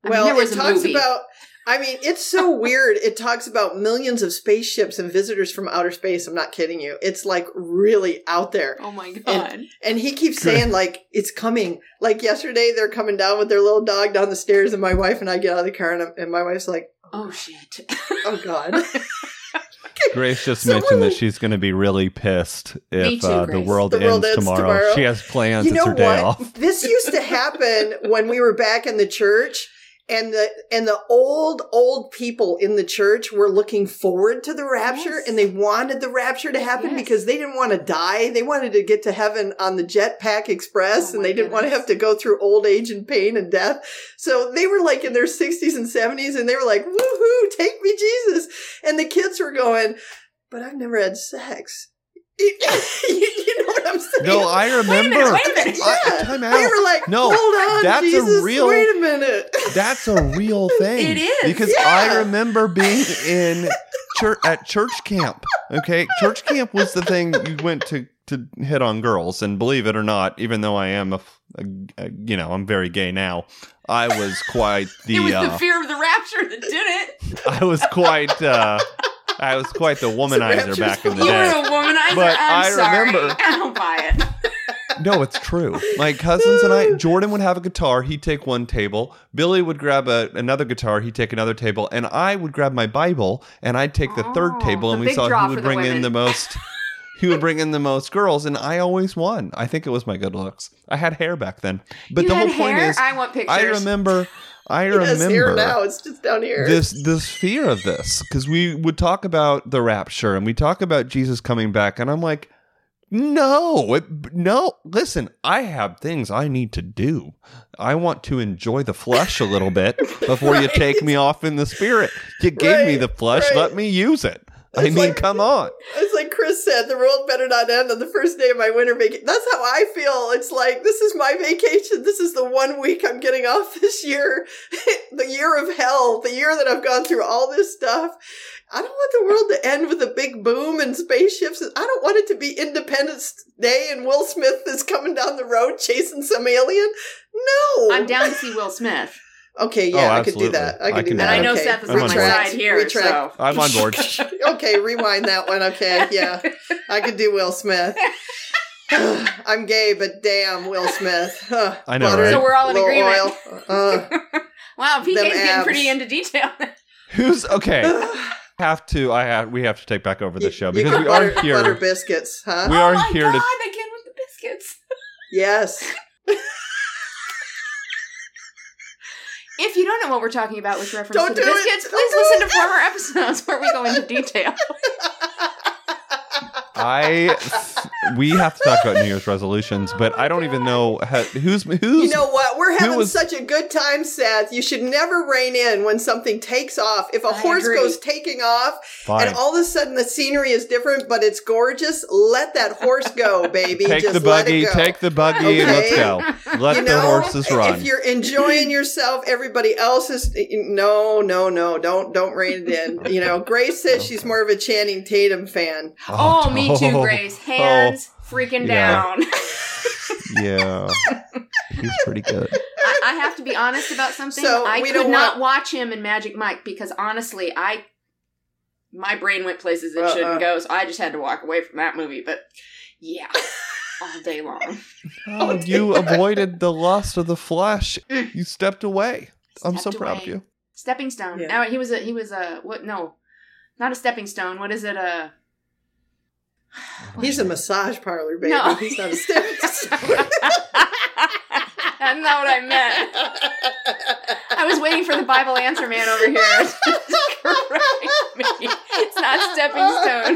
S5: I mean,
S6: well,
S5: there was
S6: it
S5: a
S6: talks
S5: movie.
S6: about. I mean, it's so <laughs> weird. It talks about millions of spaceships and visitors from outer space. I'm not kidding you. It's like really out there.
S5: Oh my god!
S6: And he keeps saying like it's coming. Like yesterday, they're coming down with their little dog down the stairs, and my wife and I get out of the car, and, I'm- and my wife's like,
S5: oh shit!
S6: "Oh God." <laughs> <laughs>
S4: Grace just
S6: So
S4: mentioned that she's going to be really pissed if
S5: too,
S4: uh, the world
S6: The
S4: ends
S6: world ends
S4: tomorrow.
S6: tomorrow.
S4: She has plans.
S6: you
S4: it's
S6: know what?
S4: off.
S6: This used to happen when we were back in the church. And the and the old old people in the church were looking forward to the rapture,
S5: Yes.
S6: and they wanted the rapture to happen
S5: Yes.
S6: because they didn't want to die. They wanted to get to heaven on the Jetpack Express,
S5: Oh
S6: and they didn't want to have to go through old age and pain and death. So they were like in their sixties and seventies, and they were like, "Woohoo! Take me, Jesus!" And the kids were going, "But I've never had sex." <laughs> you know what I'm saying?
S4: No, I remember.
S5: wait a minute.
S4: I-
S6: Yeah.
S4: time
S6: We
S4: out.
S6: were like,
S4: No,
S6: hold on,
S4: that's a real-
S6: Wait a minute.
S4: That's a real <laughs> thing.
S5: It is,
S4: because
S6: yeah.
S4: I remember being <laughs> in church at church camp. Okay, church camp was the thing you went to to hit on girls, and believe it or not, even though I am a, a- a- you know I'm very gay now, I was quite the
S5: it was
S4: uh,
S5: the fear of the rapture that did it.
S4: I was quite uh, I was quite the womanizer back in the day.
S5: You were a womanizer.
S4: But
S5: I'm
S4: I
S5: sorry.
S4: remember- <laughs>
S5: I don't buy it. <laughs>
S4: No, it's true. My cousins and I, Jordan would have a guitar. He'd take one table. Billy would grab a, another guitar. He'd take another table. And I would grab my Bible and I'd take the third
S5: Oh,
S4: table. And we saw who would bring in the most. <laughs> He would bring in the most girls, and I always won. I think it was my good looks. I had hair back then, but
S5: you
S4: the whole point
S5: hair?
S4: is,
S5: I want pictures.
S4: I remember, I
S6: He has hair
S4: remember
S6: now. It's just down here.
S4: this this fear of this because we would talk about the rapture and we talk about Jesus coming back, and I'm like, no, it, no. Listen, I have things I need to do. I want to enjoy the flesh a little bit <laughs> before you take me off in the spirit. You gave me the flesh,
S6: right.
S4: let me use it. I mean,
S6: like-
S4: come on.
S6: It's like Chris said, the world better not end on the first day of my winter vacation. That's how I feel. It's like, this is my vacation. This is the one week I'm getting off <laughs> this year. <laughs> the year of hell, the year that I've gone through all this stuff. I don't want the world to end with a big boom and spaceships. I don't want it to be Independence Day and Will Smith is coming down the road chasing some alien. No.
S5: I'm down to see Will Smith, <laughs>
S6: Okay, yeah,
S4: Oh,
S6: I could do that. I
S4: I
S6: could do that.
S5: and I know
S6: okay.
S5: Seth is
S4: I'm
S5: on
S4: on
S5: my side here.
S6: Retract.
S5: So
S4: I'm on board. <laughs>
S6: okay, rewind that one. Okay, yeah. I could do Will Smith. <sighs> I'm gay, but damn, Will Smith. Huh. <sighs>
S4: I know,
S6: Butter,
S4: right?
S5: So we're all in agreement.
S6: Oil. Uh, <laughs>
S5: wow, PK's getting
S6: abs.
S5: pretty into detail. <laughs>
S4: Who's okay? <sighs> have to. I have. We have to take back over the show because we
S6: butter,
S4: are here.
S6: butter biscuits, huh?
S4: We
S5: oh
S4: are
S5: my
S4: here
S5: God,
S4: to.
S5: the kid with the biscuits.
S6: yes.
S5: If you don't know what we're talking about with reference
S6: Don't
S5: to the
S6: do it.
S5: biscuits,
S6: Don't
S5: please
S6: do
S5: listen
S6: it.
S5: to former episodes where we go into detail. <laughs>
S4: I we have to talk about New Year's resolutions, but I don't even know how, who's who's.
S6: You know what? We're having
S4: was,
S6: such a good time, Seth. You should never rein in when something takes off. If a
S5: I
S6: horse
S5: agree.
S6: goes taking off,
S4: Fine.
S6: and all of a sudden the scenery is different, but it's gorgeous. Let that horse go, <laughs> baby.
S4: Take
S6: Just
S4: the buggy. Take the buggy. Okay? Let's go. Let
S6: you know, the
S4: horses run.
S6: If you're enjoying yourself, everybody else is no, no, no. Don't don't rein it in. You know, Grace says okay. she's more of a Channing Tatum fan.
S5: Oh, oh. Me too,
S4: oh.
S5: Grace, hands oh, freaking
S4: yeah.
S5: down. <laughs>
S4: yeah. He's pretty good.
S5: I, I, have to be honest about something.
S6: So
S5: I could not watch him in Magic Mike because honestly, I my brain went places it
S6: uh,
S5: shouldn't uh, go, so I just had to walk away from that movie. But yeah. all day long. <laughs>
S4: Oh, all day you long. avoided the lust of the flesh.
S5: Mm.
S4: You stepped away. Stepped I'm so
S5: away.
S4: proud of you.
S5: Stepping stone.
S6: Yeah.
S5: Now he was a he was a what no. Not a stepping stone. What is it? A <sighs>
S6: He's a massage parlor baby.
S5: No.
S6: He's not a stone.
S5: That's not what I meant. <laughs> I was waiting for the Bible answer man over here to correct me. It's not stepping stone.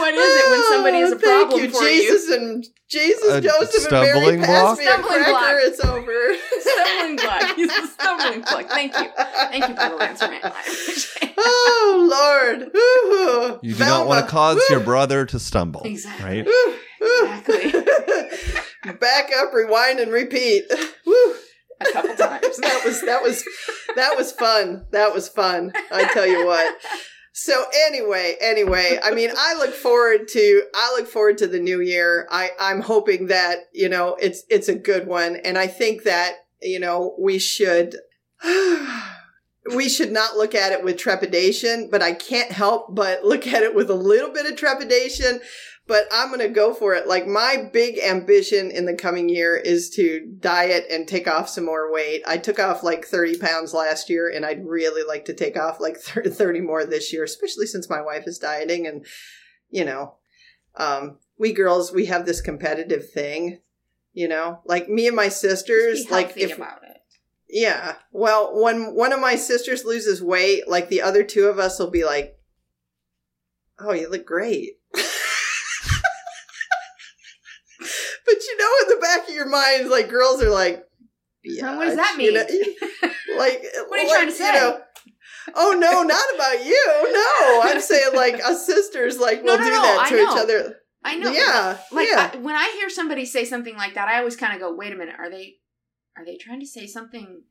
S5: What is it when somebody is a
S6: Oh, thank
S5: problem
S6: you,
S5: for
S6: Jesus and Jesus,
S4: A
S6: Joseph, and Mary
S4: stumbling
S6: pass
S4: block?
S6: me a
S5: Stumbling
S6: cracker.
S5: block.
S6: It's over.
S5: Stumbling block. <laughs> He's a stumbling block. Thank you. Thank you, Bible answer man. I appreciate it.
S6: Oh Lord! Ooh,
S4: You do not want to cause
S6: Woo.
S4: your brother to stumble.
S5: Exactly.
S4: Right?
S6: Ooh, ooh.
S5: Exactly. <laughs>
S6: Back up, rewind, and repeat. Woo.
S5: A couple times. <laughs>
S6: That was that was that was fun. That was fun. I tell you what. So anyway, anyway, I mean, I look forward to I look forward to the new year. I I'm hoping that you know it's it's a good one, and I think that you know we should. <sighs> We should not look at it with trepidation, but I can't help but look at it with a little bit of trepidation. But I'm going to go for it. Like my big ambition in the coming year is to diet and take off some more weight. I took off like 30 pounds last year and I'd really like to take off like <laughs> 30 more this year, especially since my wife is dieting and, you know, um, we girls, we have this competitive thing, you know, like me and my sisters, like if,
S5: about it.
S6: yeah. Well, when one of my sisters loses weight, like the other two of us will be like, "Oh, you look great." <laughs> but you know, in the back of your mind, like girls are like,
S5: Huh, what does that
S6: you
S5: mean?
S6: know, <laughs> like,
S5: What are you
S6: like,
S5: trying to say?
S6: know, oh no, <laughs> not about you. No, I'm saying like us sisters, like
S5: No,
S6: we'll
S5: no,
S6: do
S5: no,
S6: that
S5: I
S6: to
S5: know.
S6: each other.
S5: I know.
S6: Yeah,
S5: Like
S6: yeah.
S5: I, when I hear somebody say something like that, I always kind of go, "Wait a minute, are they are they trying to say something?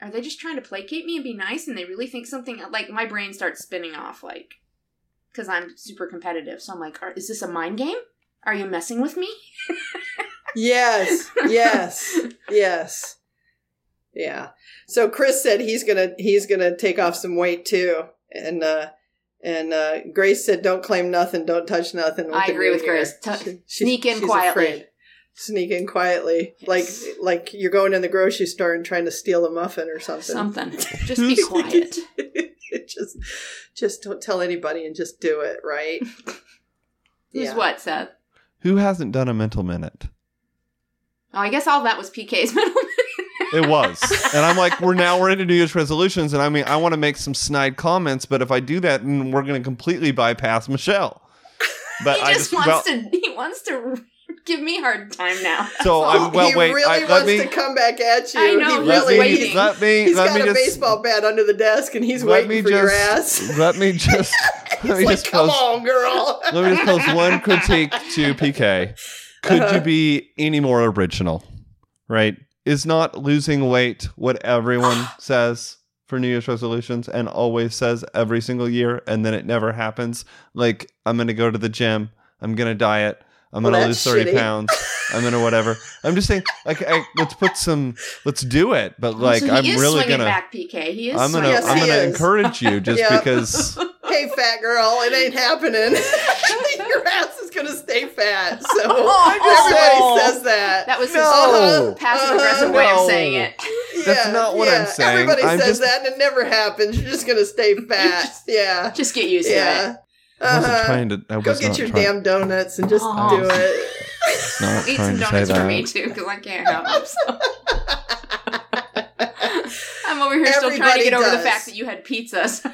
S5: Are they just trying to placate me and be nice and they really think something like my brain starts spinning off like cuz I'm super competitive. So I'm like, are, is this a mind game? Are you messing with me? <laughs>
S6: Yes, <laughs> yes, yes. Yeah. So Chris said he's gonna he's gonna take off some weight too, and uh And uh, Grace said, "Don't claim nothing. Don't touch nothing."
S5: I agree with
S6: year."
S5: Grace. Tu-
S6: She- she's-
S5: sneak in quietly.
S6: afraid. Sneak in quietly, like like you're going in the grocery store and trying to steal a muffin or something.
S5: Something. <laughs> Just be quiet. <laughs>
S6: just just don't tell anybody and just do it, right?
S5: Who's what, Seth?
S4: Who hasn't done a mental minute?
S5: Oh, I guess all that was PK's <laughs> middle.
S4: It was. and I'm like, we're now we're into New Year's resolutions, and I mean, I want to make some snide comments, but if I do that, then we're going to completely bypass Michelle. But
S5: he
S4: I
S5: just,
S4: just
S5: wants
S4: well,
S5: to. He wants to give me hard time now.
S4: so <laughs> I'm well.
S6: he
S4: wait,
S6: really
S4: I, let
S6: wants
S4: me
S6: to come back at you.
S5: I know,
S6: he
S5: he's
S6: really,
S5: waiting.
S4: let me
S6: He's
S4: let
S6: got
S4: me
S6: a
S4: just
S6: baseball bat under the desk and he's waiting
S4: me
S6: for
S4: just
S6: your ass.
S4: let me <laughs> just let me
S6: Like,
S4: just
S6: come
S4: post
S6: on, girl.
S4: let me just post one critique to PK. Could you <laughs> be any more original? Right? Is not losing weight what everyone <gasps> says for New Year's resolutions and always says every single year and then it never happens? Like, I'm going to go to the gym. I'm going to diet. I'm
S6: Well,
S4: to lose 30
S6: shitty.
S4: pounds. I'm going <laughs> to whatever. I'm just saying, like, I, let's put some, let's do it. But, like,
S5: so
S4: I'm really going to.
S5: back, PK. He is
S4: I'm gonna,
S6: Yes,
S4: I'm gonna
S6: is.
S4: encourage you just <laughs>
S6: Yeah.
S4: because.
S6: hey, fat girl, it ain't happening. your ass gonna stay fat. <laughs> So
S5: Oh.
S6: everybody says that.
S5: That was his
S4: No.
S5: passive aggressive way of saying it.
S4: That's not what I'm saying.
S6: Everybody
S4: I'm
S6: says
S4: just-
S6: that, and it never happens. You're just gonna stay <laughs> fat. yeah,
S5: Just get used to it.
S6: yeah.
S4: I wasn't
S6: Uh-huh.
S4: trying to. I
S6: Go
S4: was
S6: get
S4: not
S6: your
S4: trying,
S6: damn donuts and just
S5: Oh.
S6: do it. <laughs>
S4: Not
S5: Eat some donuts for me too, because I can't have them. So. I'm over here still trying to
S6: Everybody
S5: get over the fact that you had pizzas.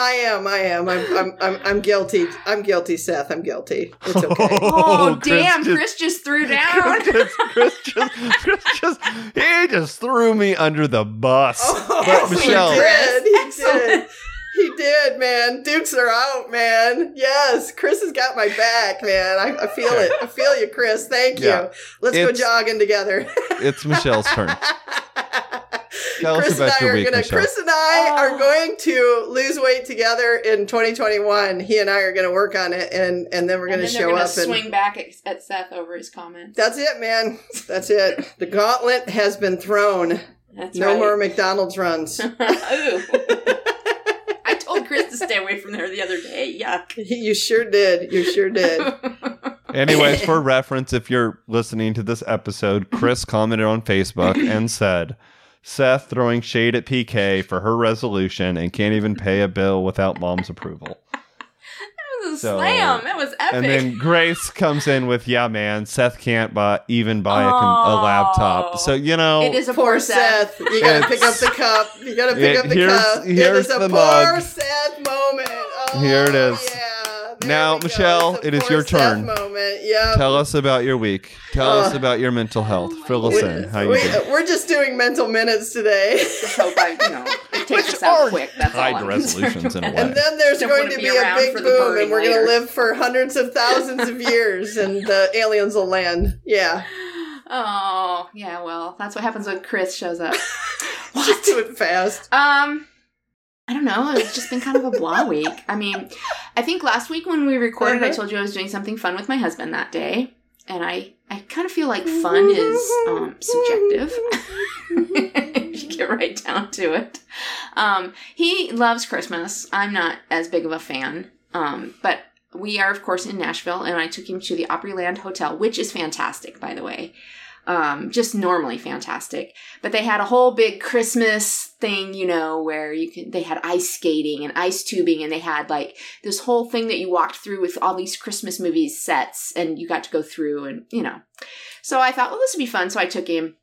S6: I am. I am. I'm. I'm. I'm. I'm guilty. I'm guilty, Seth. I'm guilty. It's okay. <laughs>
S5: Oh, oh,
S4: Chris
S5: damn!
S4: just-
S5: Chris just threw down.
S4: Chris, Chris just, Chris just, he just threw me under the bus.
S6: Oh,
S4: but
S6: he
S4: Michelle,
S6: did. He
S5: Excellent.
S6: did. He did, man. Dukes are out, man. Yes, Chris has got my back, man. I, I feel it. I feel you, Chris. Thank you.
S4: Yeah.
S6: Let's go jogging together.
S4: it's Michelle's turn. <laughs> Tell us
S6: Chris and I
S4: your
S6: are
S4: week,
S6: gonna.
S4: Michelle.
S6: Chris and I
S5: Oh.
S6: are going to lose weight together in 2021. He and I are going to work on it, and and then we're going to show
S5: gonna
S6: up and.
S5: swing back at, at Seth over his comments.
S6: That's it, man. That's it. The gauntlet has been thrown.
S5: That's
S6: no
S5: right.
S6: more McDonald's runs. <laughs>
S5: Ooh. I told Chris to stay away from there the other day. Yuck.
S6: you sure did. You sure did. <laughs>
S4: Anyways, for reference, if you're listening to this episode, Chris commented on Facebook and said, Seth throwing shade at PK for her resolution and can't even pay a bill without mom's approval.
S5: That was a
S4: So-
S5: slam. That was epic.
S4: And then Grace comes in with, "Yeah, man, Seth can't buy even buy a, com- a
S5: Oh.
S4: laptop." So you know,
S5: it is a
S6: Poor
S5: poor Seth.
S6: Seth. You gotta pick up the cup. You gotta pick
S4: It-
S6: up the
S4: here's-
S6: cup. it
S4: here's
S6: is a
S4: the
S6: poor
S4: mug.
S6: Seth moment. Oh,
S4: Here it oh, is.
S6: Yeah. There
S4: Now,
S6: we go.
S4: Michelle,
S6: It's a
S4: it is
S6: poor
S4: your turn.
S6: Moment. Yep.
S4: tell us about your week. Tell us
S6: Uh,
S4: about your mental health. Fill us
S6: we,
S4: in. How you
S6: we,
S4: doing?
S6: we're just doing mental minutes today. <laughs>
S5: Just hope I, you know, it takes us out quick. That's all.
S4: tied resolutions in a way.
S6: And then there's
S5: Don't
S6: going
S5: wanna be
S6: be a big boom, and we're going to live for hundreds of thousands of years, and the aliens will land. Yeah.
S5: Oh, yeah, well, that's what happens when Chris shows up. <laughs>
S6: Just do it fast.
S5: Um, I don't know. It's just been kind of a blah <laughs> week. I mean, I think last week when we recorded, I
S6: Uh-huh.
S5: told you I was doing something fun with my husband that day, and I I kind of feel like fun is um, subjective. if <laughs> you get right down to it, um, he loves Christmas. I'm not as big of a fan, um, but we are of course in Nashville, and I took him to the Opryland Hotel, which is fantastic, by the way. Um, just normally fantastic but they had a whole big Christmas thing, you know, where you can they had ice skating and ice tubing and they had like this whole thing that you walked through with all these Christmas movies sets and you got to go through and you know. So I thought, well, this would be fun. So I took him.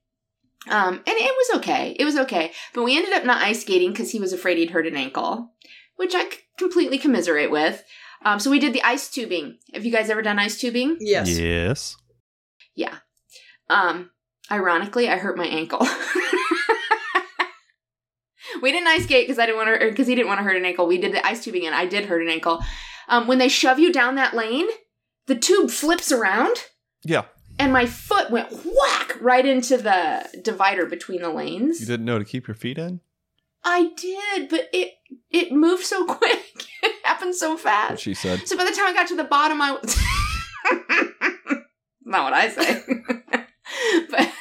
S5: Um, and it was okay. It was okay. But we ended up not ice skating because he was afraid he'd hurt an ankle, which I c- completely commiserate with. Um, so we did the ice tubing. Have you guys ever done ice tubing?
S6: Yes.
S4: Yes.
S5: Yeah. Um, ironically, I hurt my ankle. <laughs> we didn't ice skate because I didn't want to, because he didn't want to hurt an ankle. We did the ice tubing, and I did hurt an ankle. Um, when they shove you down that lane, the tube flips around,
S4: Yeah.
S5: and my foot went whack right into the divider between the lanes.
S4: You didn't know to keep your feet in?
S5: I did, but it it moved so <laughs> quick. it happened so
S4: What
S5: fast.
S4: she said.
S5: So by the time I got to the bottom, I was <laughs> not what I say, <laughs> but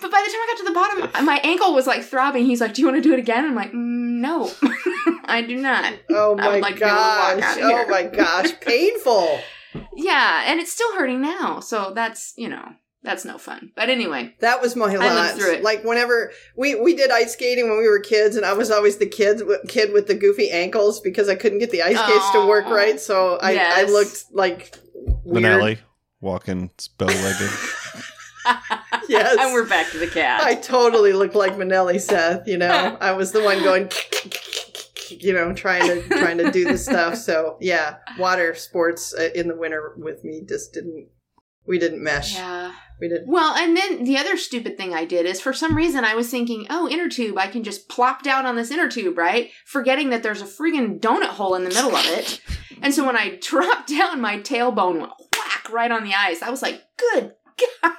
S5: but by the time I got to the bottom, my ankle was like throbbing. He's like, "Do you want to do it again?" I'm like, mm, "No." <laughs> I do not.
S6: Oh
S5: I would
S6: my
S5: like to be able to walk
S6: gosh.
S5: out of
S6: Oh my gosh. <laughs> Painful.
S5: Yeah, and it's still hurting now. So that's, you know, that's no fun. But anyway,
S6: That was my
S5: lived
S6: lot.
S5: through it.
S6: Like whenever we we did ice skating when we were kids, and I was always the kid kid with the goofy ankles because I couldn't get the ice skates to work right. So I I looked like weird.
S4: Manelli walking bow legged.
S6: Yes.
S5: and we're back to the cat.
S6: I totally looked like Manelli Seth, you know. <laughs> I was the one going you know, trying to trying to do the stuff. So, yeah, water sports uh, in the winter with me just didn't we didn't mesh.
S5: yeah.
S6: We didn't
S5: Well, and then the other stupid thing I did is for some reason I was thinking, oh, inner tube, I can just plop down on this inner tube, right? Forgetting that there's a friggin' donut hole in the middle of it. And so when I <laughs> dropped down, my tailbone went whack right on the ice. I was like, good God.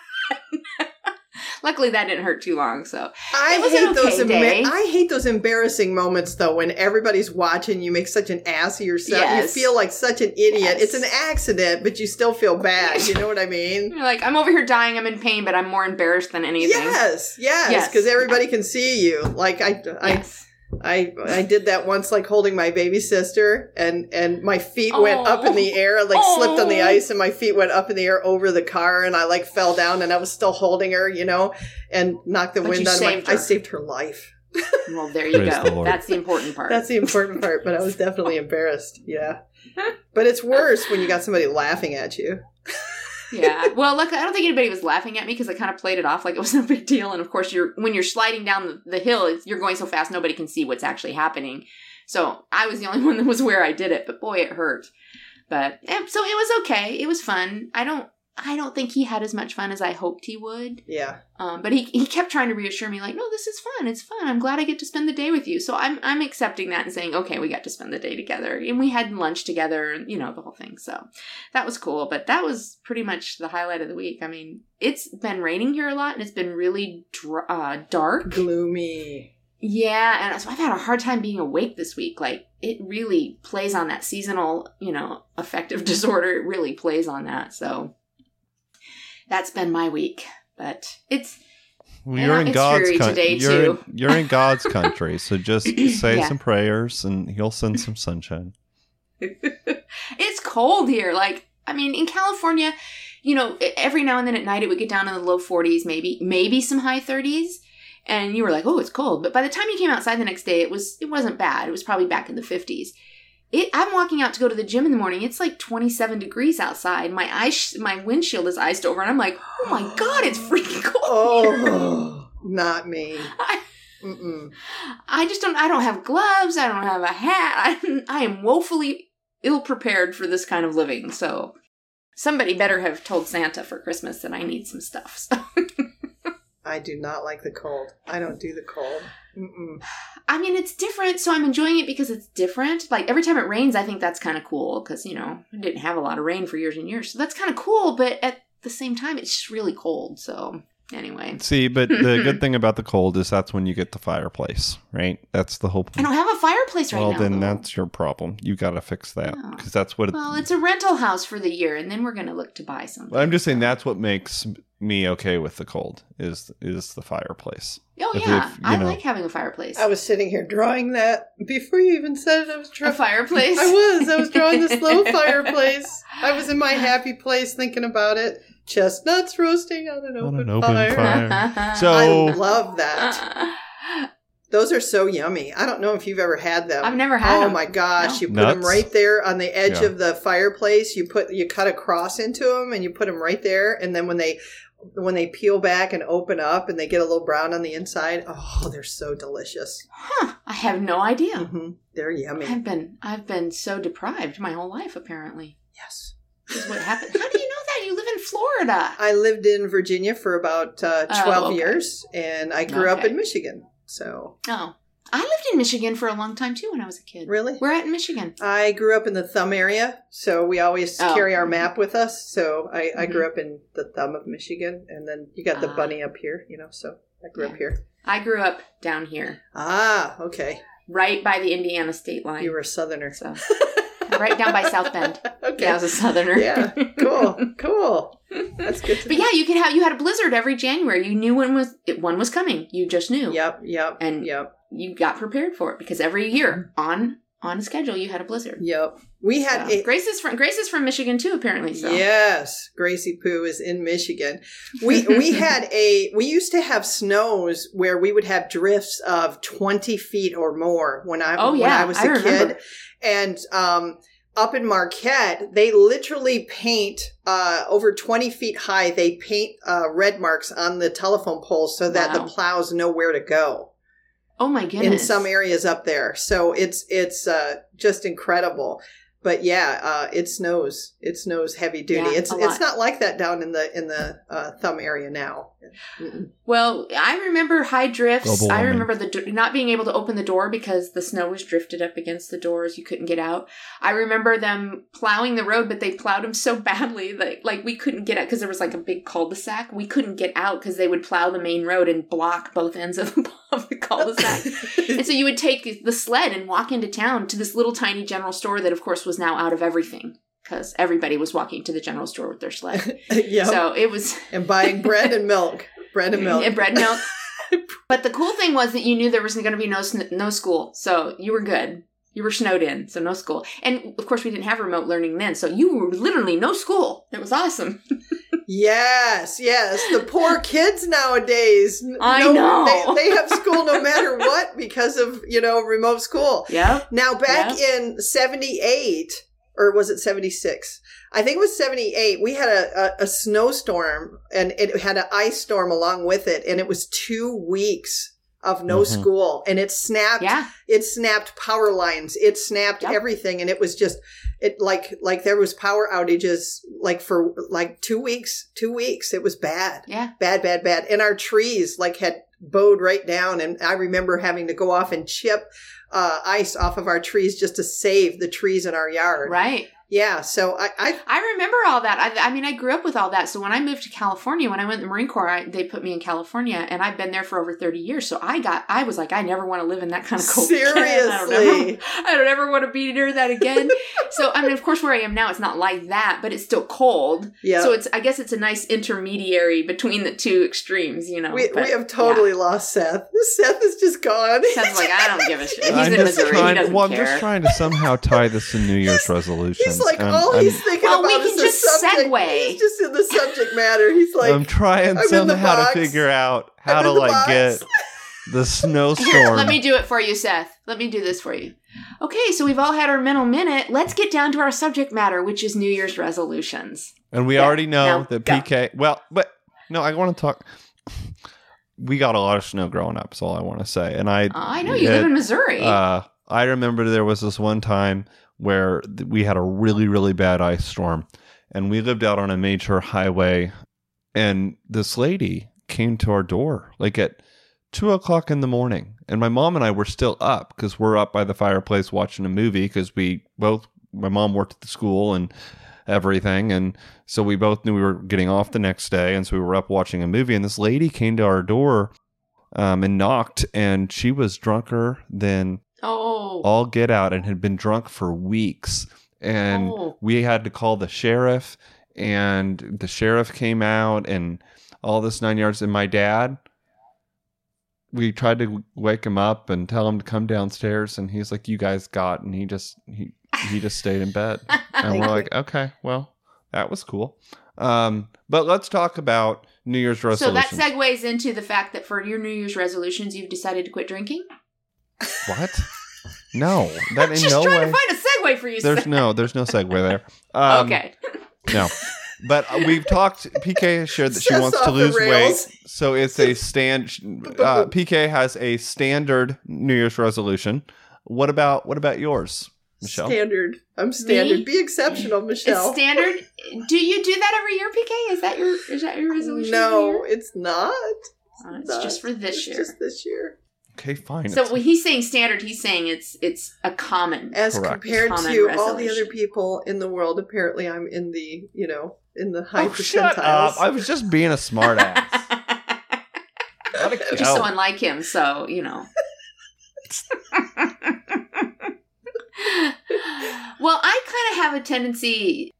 S5: Luckily, that didn't hurt too long. So
S6: I hate those
S5: okay day.
S6: I hate those embarrassing moments though when everybody's watching you make such an ass of yourself.
S5: Yes.
S6: You feel like such an idiot.
S5: Yes.
S6: It's an accident, but you still feel bad. <laughs> You know what I mean?
S5: you're like, I'm over here dying. I'm in pain, but I'm more embarrassed than anything.
S6: Yes, yes,
S5: Yes.
S6: because everybody can see you. Like I, I,
S5: Yes.
S6: I I did that once, like holding my baby sister, and and my feet went up in the oh. air, like slipped on the
S5: Oh.
S6: ice, and my feet went up in the air over the car, and I like fell down, and I was still holding her, you know, and knocked the
S5: But
S6: wind out of my.
S5: saved
S6: I saved her life. <laughs>
S5: Well, there you
S4: Praise
S5: go.
S4: the
S5: That's the important part.
S6: That's the important part, but I was definitely <laughs> embarrassed. Yeah, but it's worse when you got somebody laughing at you.
S5: Yeah. Well, look, I don't think anybody was laughing at me because I kind of played it off like it was <laughs> no big deal. And of course, you're when you're sliding down the, the hill, you're going so fast nobody can see what's actually happening. So I was the only <laughs> one that was where I did it, but boy, it hurt. But so it was okay. It was fun. I don't. I don't think he had as much fun as I hoped he would.
S6: Yeah,
S5: Um, but he, he kept trying to reassure me, like, no, this is fun. It's fun. I'm glad I get to spend the day with you. So I'm I'm accepting that and saying, okay, we got to spend the day together, and we had lunch together, and you know the whole thing. So that was cool. But that was pretty much the highlight of the week. I mean, it's been raining here a lot, and it's been really dr- uh, dark.
S6: gloomy.
S5: Yeah, and so I've had a hard time being awake this week. Like it really plays on that seasonal, you know, affective <laughs> disorder. It really plays on that. So that's been my week. But it's
S4: Well, you're in God's country.
S5: today,
S4: you're. In, you're in God's <laughs> country, so just <clears throat> say
S5: Yeah.
S4: some prayers, and He'll send some sunshine. <laughs>
S5: it's cold here. Like, I mean, in California, you know, every now and then at night it would get down in the low 40s, maybe, maybe some high 30s. And you were like, oh, it's cold. But by the time you came outside the next day, it was it wasn't bad. It was probably back in the 50s. It, I'm walking out to go to the gym in the morning. It's like 27 degrees outside. My ice, my windshield is iced over, and I'm like, oh my <gasps> god, it's freaking cold.
S6: Oh, <gasps> not me.
S5: I. I just don't. I don't have gloves. I don't have a hat. I, I am woefully ill prepared for this kind of living. So somebody better have told Santa for Christmas that I need some stuff. So <laughs>
S6: I do not like the cold. I don't do the cold. Mm-mm.
S5: I mean, it's different. So I'm enjoying it because it's different. Like every time it rains, I think that's kind of cool because you know I didn't have a lot of rain for years and years, so that's kind of cool. But at the same time, it's just really cold. So anyway,
S4: See, but the <laughs> good thing about the cold is that's when you get the fireplace, right? That's the whole.
S5: I don't have a fireplace right
S4: well,
S5: now.
S4: Well, then
S5: though.
S4: that's your problem. You got to fix that because that's what.
S5: well, it's a rental house for the year, and then we're gonna look to buy something.
S4: I'm just saying that's what makes me okay with the cold is is the fireplace.
S5: Oh
S4: If-
S5: yeah,
S4: if, you
S5: I
S4: know-
S5: like having a fireplace.
S6: I was sitting here drawing that before you even said it. I was drawing a
S5: fireplace.
S6: I was. I was drawing the <laughs> slow fireplace. I was in my happy place thinking about it. Chestnuts roasting on an
S4: On
S6: open,
S4: an open
S6: fire.
S4: fire. <laughs> So-
S6: I love that. <laughs> Those are so yummy. I don't know if you've ever had them.
S5: I've never had them.
S6: Oh
S5: them.
S6: my gosh!
S5: No.
S6: You put them right there on the edge
S4: Yeah.
S6: of the fireplace. You put you cut a cross into them and you put them right there. And then when they when they peel back and open up and they get a little brown on the inside, oh, they're so delicious.
S5: Huh, I have no idea.
S6: hmm They're yummy.
S5: I've been I've been so deprived my whole life. Apparently,
S6: Yes.
S5: this is what happened. How do you know that? You live in Florida.
S6: I lived in Virginia for about uh,
S5: Oh,
S6: 12
S5: okay.
S6: years and I grew up in Michigan. So,
S5: Oh, I lived in Michigan for a long time too when I was a kid.
S6: really?
S5: Where at in Michigan?
S6: I grew up in the thumb area, so we always
S5: Oh.
S6: carry our map with us. So I, I
S5: Mhm.
S6: grew up in the thumb of Michigan, and then you got the
S5: Ah.
S6: bunny up here, you know. So I grew up here.
S5: I grew up down here,
S6: Ah, okay.
S5: right by the Indiana state line.
S6: You were a southerner.
S5: so <laughs> right down by South Bend. <laughs>
S6: Okay.
S5: Yeah, I was a southerner.
S6: Yeah. Cool. Cool. That's good to
S5: But yeah, you could have you had a blizzard every January. You knew when was it, one was coming. You just knew.
S6: Yep. Yep.
S5: And-
S6: yep.
S5: You got prepared for it because every year on on a schedule you had a blizzard.
S6: Yep. We had
S5: So,
S6: a
S5: Grace is from Grace is from Michigan too, apparently. So
S6: Yes, Gracie Poo is in Michigan. We we <laughs> had a we used to have snows where we would have drifts of twenty feet or more when I
S5: Oh,
S6: when
S5: yeah,
S6: I was
S5: I
S6: a
S5: remember.
S6: kid, and um, up in Marquette they literally paint uh, over twenty feet high. They paint uh, red marks on the telephone poles so that
S5: Wow.
S6: the plows know where to go
S5: Oh my goodness.
S6: in some areas up there. So it's it's uh, just incredible. But yeah, uh, it snows. It snows heavy duty.
S5: Yeah,
S6: it's it's not like that down in the in the uh, thumb area now.
S5: Well, I remember high drifts. I remember the not being able to open the door because the snow was drifted up against the doors. You couldn't get out. I remember them plowing the road, but they plowed them so badly that like we couldn't get out because there was like a big cul-de-sac. We couldn't get out because they would plow the main road and block both ends of the <laughs> cul-de-sac. <laughs> and so you would take the sled and walk into town to this little tiny general store that, of course, was now out of everything because everybody was walking to the general store with their sled. <laughs>
S6: yep.
S5: So it was <laughs>
S6: and buying bread and milk, bread and milk.
S5: yeah, bread and milk. <laughs> but the cool thing was that you knew there was going to be no no school, so you were good. You were snowed in, so no school. And of course, we didn't have remote learning then, so you were literally no school. It was awesome.
S6: Yes, yes. The poor kids nowadays.
S5: I know.
S6: They, they have school no matter what because of, you know, remote school.
S5: Yeah.
S6: Now, back in 78, or was it 76? I think it was 78. We had a, a, a snowstorm and it had an ice storm along with it. And it was two weeks of no
S4: Mhm.
S6: school. And it snapped
S5: Yeah.
S6: it snapped power lines it snapped
S5: Yep.
S6: everything and it was just it like like there was power outages like for like two weeks two weeks it was bad
S5: Yeah.
S6: bad bad bad and our trees like had bowed right down and i remember having to go off and chip uh, ice off of our trees just to save the trees in our yard
S5: Right.
S6: Yeah so i i
S5: I remember all that. I, I mean, I grew up with all that. So when I moved to California, when I went to the Marine Corps, I, they put me in California, and I've been there for over thirty years. So I got, I was like, I never want to live in that kind of cold. again. <laughs> <laughs> I don't ever, I don't ever want to be near that again. <laughs> so I mean, of course, where I am now, it's not like that, but it's still cold.
S6: yeah
S5: So it's, I guess, it's a nice intermediary between the two extremes. You know,
S6: we,
S5: but,
S6: we have totally lost seth seth is just gone
S5: Yeah. Sounds like I don't give a shit. He's
S4: I'm
S5: in
S4: just
S5: Missouri. he
S4: trying.
S5: doesn't
S4: Well, I'm just trying to somehow tie this to New Year's resolutions.
S6: He's like,
S4: and
S6: all
S4: I'm,
S6: he's thinking
S5: Well, we
S6: about
S5: can
S6: is the subject.
S5: segue.
S6: He's just in the subject matter. He's like,
S4: I'm trying
S6: I'm
S4: somehow to figure out how to like
S6: box.
S4: get the
S5: Here, <laughs>
S4: snowstorm.
S5: let me do it for you, Seth. Let me do this for you. Okay, so we've all had our mental minute. Let's get down to our subject matter, which is New Year's resolutions.
S4: and we
S5: Yeah,
S4: already know
S5: no,
S4: that
S5: go.
S4: PK. Well, but no, I want to talk. We got a lot of snow growing up. Is all I want to say. And I,
S5: Uh, I know you
S4: it-
S5: live in Missouri.
S4: Uh, I remember there was this one time where we had a really, really bad ice storm, and we lived out on a major highway, and this lady came to our door like at two o'clock in the morning, and my mom and I were still up because we're up by the fireplace watching a movie because we both my mom worked at the school and everything and so we both knew we were getting off the next day and so we were up watching a movie and this lady came to our door um, and knocked and she was drunker than
S5: oh,
S4: all get out and had been drunk for weeks. And
S5: Oh.
S4: we had to call the sheriff, and the sheriff came out and all this nine yards. And my dad, we tried to wake him up and tell him to come downstairs, and he's like, "You guys got," and he just he he just stayed in bed, <laughs> and we're like, "Okay, well, that was cool." Um, but let's talk about New Year's resolutions.
S5: so that segues into the fact that for your New Year's resolutions, you've decided to quit drinking.
S4: what? <laughs> No, <laughs> that
S5: I'm
S4: in
S5: just
S4: no
S5: trying
S4: way.
S5: to find a segue for you.
S4: There's
S5: Seth.
S4: no, there's no segue there. <laughs> Um,
S5: okay.
S4: No. But uh, we've talked. PK has shared that she
S6: Seth's
S4: wants to
S6: off the
S4: lose weight,
S6: rails.
S4: so it's a stand. Uh, <laughs> PK has a standard New Year's resolution. What about what about yours, Michelle?
S6: standard. I'm standard.
S5: Me?
S6: Be exceptional, Michelle.
S5: It's standard. Do you do that every year, PK? Is that your is that your resolution? every
S6: no,
S5: year?
S6: it's not.
S5: Uh, it's
S6: Not.
S5: just for this
S6: It's
S5: year.
S6: Just this year.
S4: Okay, fine.
S5: So
S4: It's-
S5: when he's saying standard, he's saying it's it's a common.
S6: As
S4: Correct.
S6: compared
S5: Common
S6: to all the
S5: resolution.
S6: other people in the world, apparently I'm in the, you know, in the high
S4: oh,
S6: percentiles.
S4: shut up! I was just being a smart ass. <laughs> Let it
S5: Just so
S4: go.
S5: unlike him, so you know. <laughs> well, I kind of have a tendency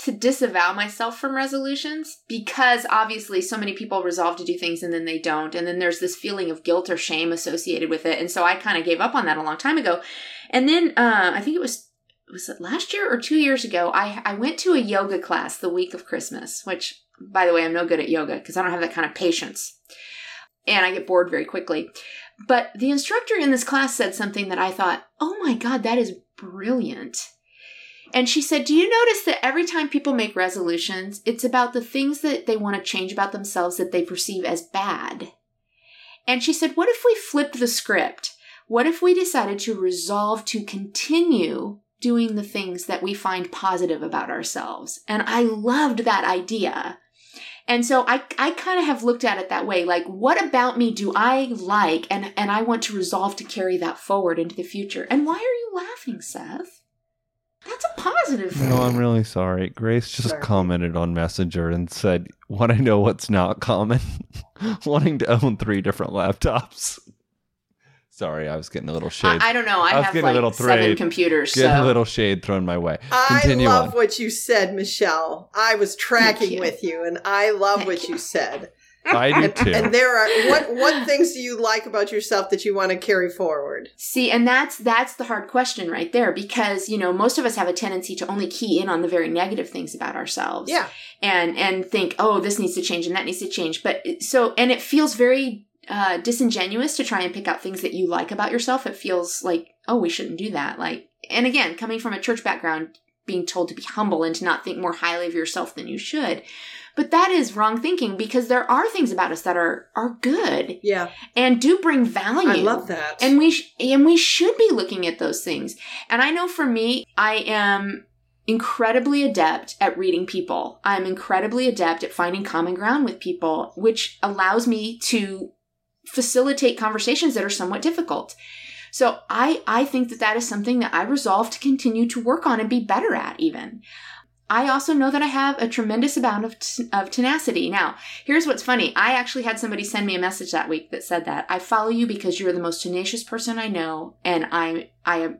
S5: to disavow myself from resolutions because obviously so many people resolve to do things and then they don't. And then there's this feeling of guilt or shame associated with it. And so I kind of gave up on that a long time ago. And then uh, I think it was was it last year or two years ago? I I went to a yoga class the week of Christmas, which by the way I'm no good at yoga because I don't have that kind of patience, and I get bored very quickly. But the instructor in this class said something that I thought, oh my god, that is brilliant. And she said, Do you notice that every time people make resolutions, it's about the things that they want to change about themselves that they perceive as bad? And she said, What if we flipped the script? What if we decided to resolve to continue doing the things that we find positive about ourselves? And I loved that idea. And so I, I kind of have looked at it that way. Like, what about me do I like? And, and I want to resolve to carry that forward into the future. And why are you laughing, Seth? That's a positive thing.
S4: No, I'm really sorry. Grace just
S6: Sorry.
S4: commented on Messenger and said, "Want to know what's not common? <laughs> Wanting to own three different laptops." Sorry, I was getting a little shade.
S5: I, I don't know. I,
S4: I was
S5: have
S4: getting a
S5: like
S4: little
S5: seven
S4: trade.
S5: computers.
S4: getting
S5: so
S4: a little shade thrown my way.
S6: I love
S4: on.
S6: what you said, Michelle. I was tracking
S5: you.
S6: with you, and I love
S5: Thank
S6: what
S5: you.
S6: you said. <laughs>
S4: I do too.
S6: And there are what what things do you like about yourself that you want to carry forward?
S5: See, and that's that's the hard question right there because, you know, most of us have a tendency to only key in on the very negative things about ourselves.
S6: Yeah.
S5: And and think, "Oh, this needs to change and that needs to change." But so and it feels very uh disingenuous to try and pick out things that you like about yourself. It feels like, "Oh, we shouldn't do that." Like and again, coming from a church background, being told to be humble and to not think more highly of yourself than you should. But that is wrong thinking because there are things about us that are are good
S6: Yeah,
S5: and do bring value.
S6: I love that.
S5: And we sh- and we should be looking at those things. And I know for me, I am incredibly adept at reading people. I'm incredibly adept at finding common ground with people, which allows me to facilitate conversations that are somewhat difficult. So I I think that that is something that I resolve to continue to work on and be better at even. I also know that I have a tremendous amount of, t- of tenacity. Now, here's what's funny. I actually had somebody send me a message that week that said that I follow you because you're the most tenacious person I know, and I'm I am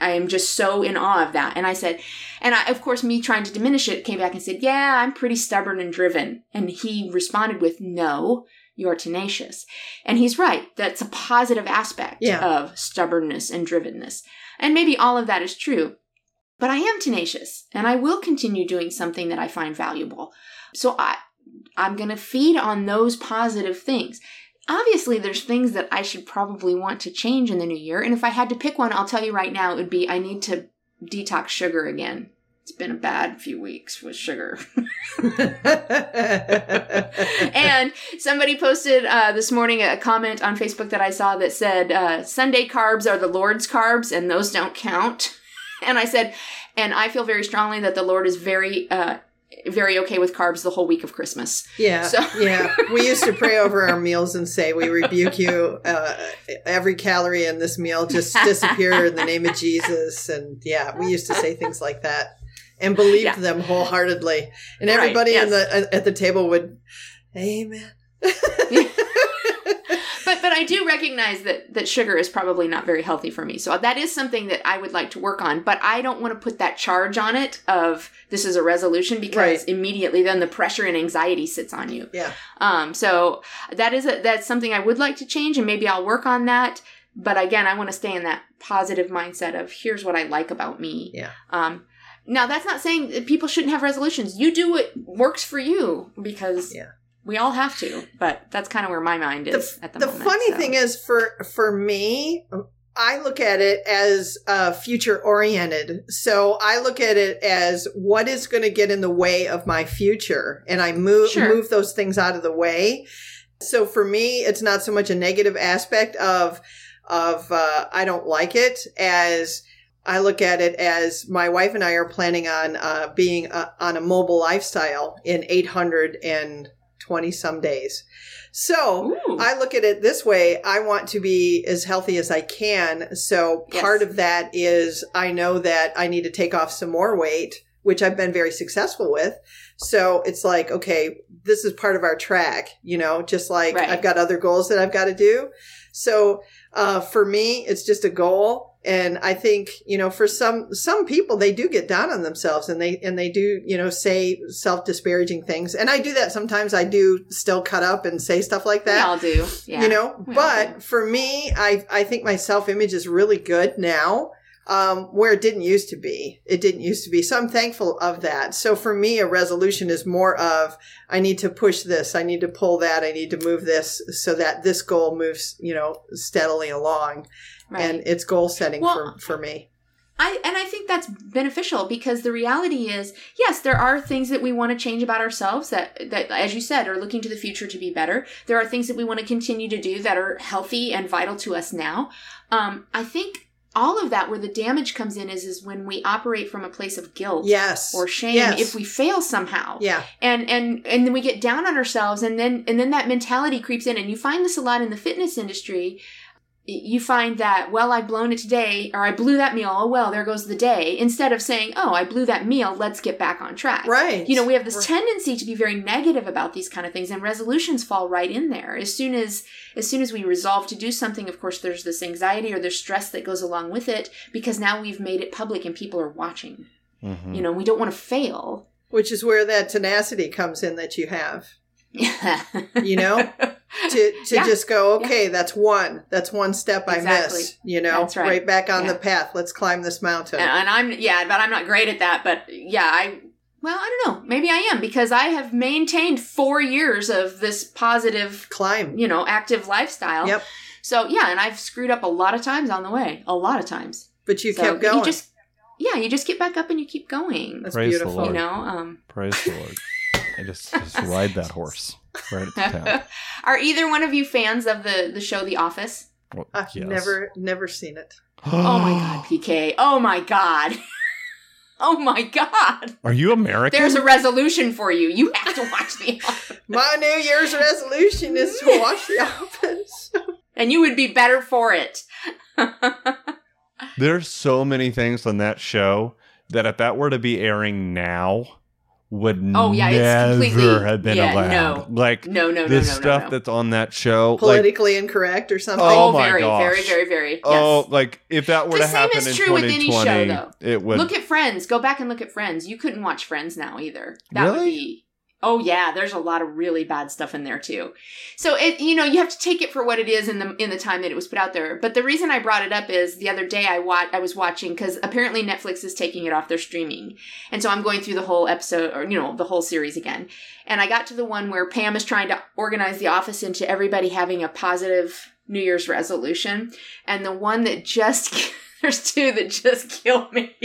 S5: I am just so in awe of that. And I said, and I, of course, me trying to diminish it, came back and said, yeah, I'm pretty stubborn and driven. And he responded with, no, you're tenacious. And he's right. That's a positive aspect
S6: Yeah.
S5: of stubbornness and drivenness. And maybe all of that is true. But I am tenacious and I will continue doing something that I find valuable. So I, I'm going to feed on those positive things. Obviously, there's things that I should probably want to change in the new year. And if I had to pick one, I'll tell you right now, it would be I need to detox sugar again. It's been a bad few weeks with sugar. <laughs> and somebody posted uh, this morning a comment on Facebook that I saw that said, uh, Sunday carbs are the Lord's carbs and those don't count. And I said, and I feel very strongly that the Lord is very, uh, very okay with carbs the whole week of Christmas.
S6: yeah,
S5: So- <laughs>
S6: yeah. We used to pray over our meals and say, "We rebuke you. Uh, every calorie in this meal just <laughs> disappear in the name of Jesus." And yeah, we used to say things like that and believed
S5: Yeah.
S6: them wholeheartedly. And
S5: Right,
S6: everybody in
S5: yes.
S6: the at the table would, "Amen." <laughs>
S5: But but I do recognize that that sugar is probably not very healthy for me. So that is something that I would like to work on. But I don't want to put that charge on it of this is a resolution because
S6: Right.
S5: immediately then the pressure and anxiety sits on you.
S6: Yeah.
S5: Um. So that is a, that's something I would like to change, and maybe I'll work on that. But again, I want to stay in that positive mindset of here's what I like about me.
S6: Yeah.
S5: Um. Now that's not saying that people shouldn't have resolutions. You do what works for you because
S6: Yeah.
S5: We all have to. But that's kind of where my mind is at the,
S6: the
S5: moment.
S6: The funny
S5: so.
S6: thing is for for me i look at it as uh, future oriented so i look at it as what is going to get in the way of my future and i move
S5: Sure.
S6: move those things out of the way so for me it's not so much a negative aspect of of uh, i don't like it as I look at it as my wife and I are planning on uh, being uh, on a mobile lifestyle in 820 some days. So
S5: Ooh.
S6: I look at it this way. I want to be as healthy as I can. So
S5: Yes.
S6: part of that is I know that I need to take off some more weight, which I've been very successful with. So it's like, okay, this is part of our track, you know, just like
S5: Right.
S6: I've got other goals that I've got to do. So uh, for me, it's just a goal. And I think, you know, for some some people they do get down on themselves and they and they do, you know, say self-disparaging things. And I do that sometimes I do still cut up and say stuff like
S5: We
S6: that.
S5: all do. Yeah.
S6: You know,
S5: We
S6: but for me, I I think my self-image is really good now. Um, where it didn't used to be. It didn't used to be. So I'm thankful of that. So for me, a resolution is more of I need to push this, I need to pull that, I need to move this so that this goal moves, you know, steadily along.
S5: Right.
S6: And it's goal setting
S5: Well,
S6: for, for me.
S5: I and I think that's beneficial because the reality is, yes, there are things that we want to change about ourselves that that as you said are looking to the future to be better. There are things that we want to continue to do that are healthy and vital to us now. Um, I think all of that where the damage comes in is is when we operate from a place of guilt
S6: Yes.
S5: or shame
S6: Yes.
S5: if we fail somehow
S6: Yeah.
S5: and and and then we get down on ourselves and then and then that mentality creeps in and you find this a lot in the fitness industry you find that well i've blown it today or i blew that meal oh well there goes the day instead of saying oh i blew that meal let's get back on track
S6: Right.
S5: you know we have this
S6: Right.
S5: tendency to be very negative about these kind of things and resolutions fall right in there as soon as as soon as we resolve to do something of course there's this anxiety or there's stress that goes along with it because now we've made it public and people are watching
S4: Mhm.
S5: you know we don't want to fail
S6: Which is where that tenacity comes in that you have. <laughs> You know? To to
S5: Yeah.
S6: just go okay that's one that's one step i missed you know
S5: That's right.
S6: back on
S5: Yeah.
S6: the path let's climb this mountain
S5: and, and I'm yeah, but I'm not great at that. But yeah, I well, I don't know. Maybe I am because I have maintained four years of this positive,
S6: climb
S5: you know, active lifestyle.
S6: Yep.
S5: So yeah, and I've screwed up a lot of times on the way, a lot of times.
S6: but you
S5: So
S6: kept going
S5: You just yeah, you just get back up and you keep going.
S6: that's
S4: Praise the
S6: beautiful
S4: Lord.
S5: You know. Um,
S4: Praise the Lord. <laughs> I just just ride that horse right at the <laughs> town.
S5: are either one of you fans of the the show The Office?
S4: Well,
S6: i've
S4: yes.
S6: never never seen it <gasps>
S5: Oh my god, PK. Oh my god. <laughs> Oh my god.
S4: Are you American?
S5: There's a resolution for you. You have to watch The <laughs> Office.
S6: my new year's resolution is to watch the office
S5: and you would be better for it.
S4: There's so many things on that show that if that were to be airing now, would
S5: Oh, yeah, it's
S4: never
S5: completely-
S4: have been
S5: yeah,
S4: allowed.
S5: no.
S4: Like
S5: no, no, no,
S4: the
S5: no,
S4: stuff
S5: no, no.
S4: that's on that show, like
S6: politically incorrect or something
S4: Oh
S5: oh,
S4: my
S5: very,
S4: gosh.
S5: very, very, very. Yes.
S4: oh, like if that were
S5: The
S4: to
S5: same
S4: happen
S5: is
S4: in
S5: true with any show,
S4: 2020,
S5: though.
S4: it would.
S5: look at Friends. Go back and look at Friends. You couldn't watch Friends now either. That would
S4: Really?
S5: be. Oh yeah, there's a lot of really bad stuff in there too. So it, you know, you have to take it for what it is in the in the time that it was put out there. But the reason I brought it up is the other day I wa- I was watching because apparently Netflix is taking it off their streaming, and so I'm going through the whole episode or you know the whole series again. And I got to the one where Pam is trying to organize the office into everybody having a positive New Year's resolution, and the one that just <laughs> there's two that just <laughs> kill me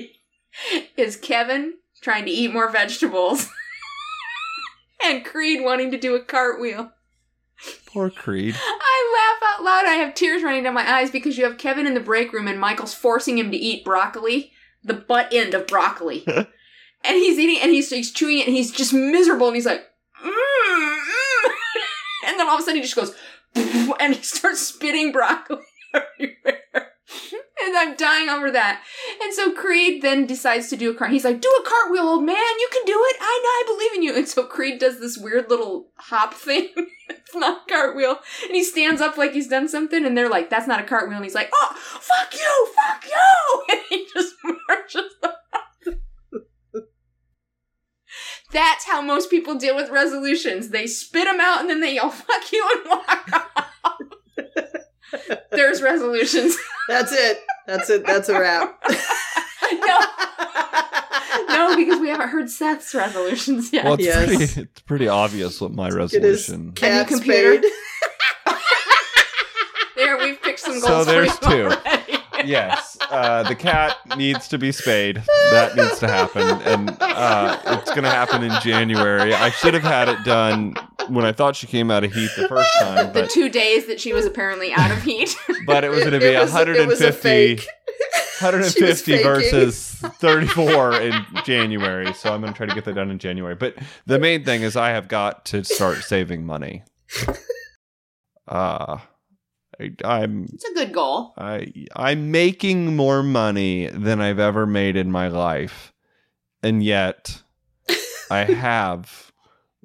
S5: is Kevin trying to eat more vegetables. <laughs> And Creed wanting to do a cartwheel.
S4: Poor Creed.
S5: I laugh out loud. I have tears running down my eyes because you have Kevin in the break room and Michael's forcing him to eat broccoli, the butt end of broccoli. <laughs> and he's eating and he's, he's chewing it and he's just miserable and he's like, mm, mm. and then all of a sudden he just goes, <laughs> and he starts spitting broccoli <laughs> everywhere. And I'm dying over that. And so Creed then decides to do a cart. He's like, "Do a cartwheel, old man. You can do it. I know. I believe in you." And so Creed does this weird little hop <laughs> thing. it's not a cartwheel. And he stands up like he's done something, and they're like, "That's not a cartwheel." And he's like, "Oh, fuck you, fuck you!" <laughs> And he just marches. <laughs> That's how most people deal with resolutions. They spit them out and then they yell "fuck you" and walk off. There's resolutions. <laughs>
S6: that's it that's it that's a wrap <laughs>
S5: no, no, because we haven't heard Seth's resolutions yet.
S4: Well, it's
S6: Yes.
S4: pretty. It's pretty obvious what my
S6: resolution. his
S4: resolution.
S6: cat
S5: computer? <laughs> there, we've picked some
S4: So
S5: goals. for
S4: there's
S5: you
S4: two.
S5: already.
S4: Yes, uh, the cat needs to be spayed. That needs to happen, and uh, it's going to happen in January. I should have had it done when I thought she came out of heat the first time,
S5: the two days that she was apparently out of heat. <laughs>
S4: but it was going to be
S6: it was- it was a
S4: 150,
S6: fake. She was
S4: 150 versus 34 in January. So I'm going to try to get that done in January. But the main thing is I have got to start saving money. <laughs> Uh, I, I'm
S5: it's a good goal.
S4: I I'm making more money than I've ever made in my life, and yet I <laughs> have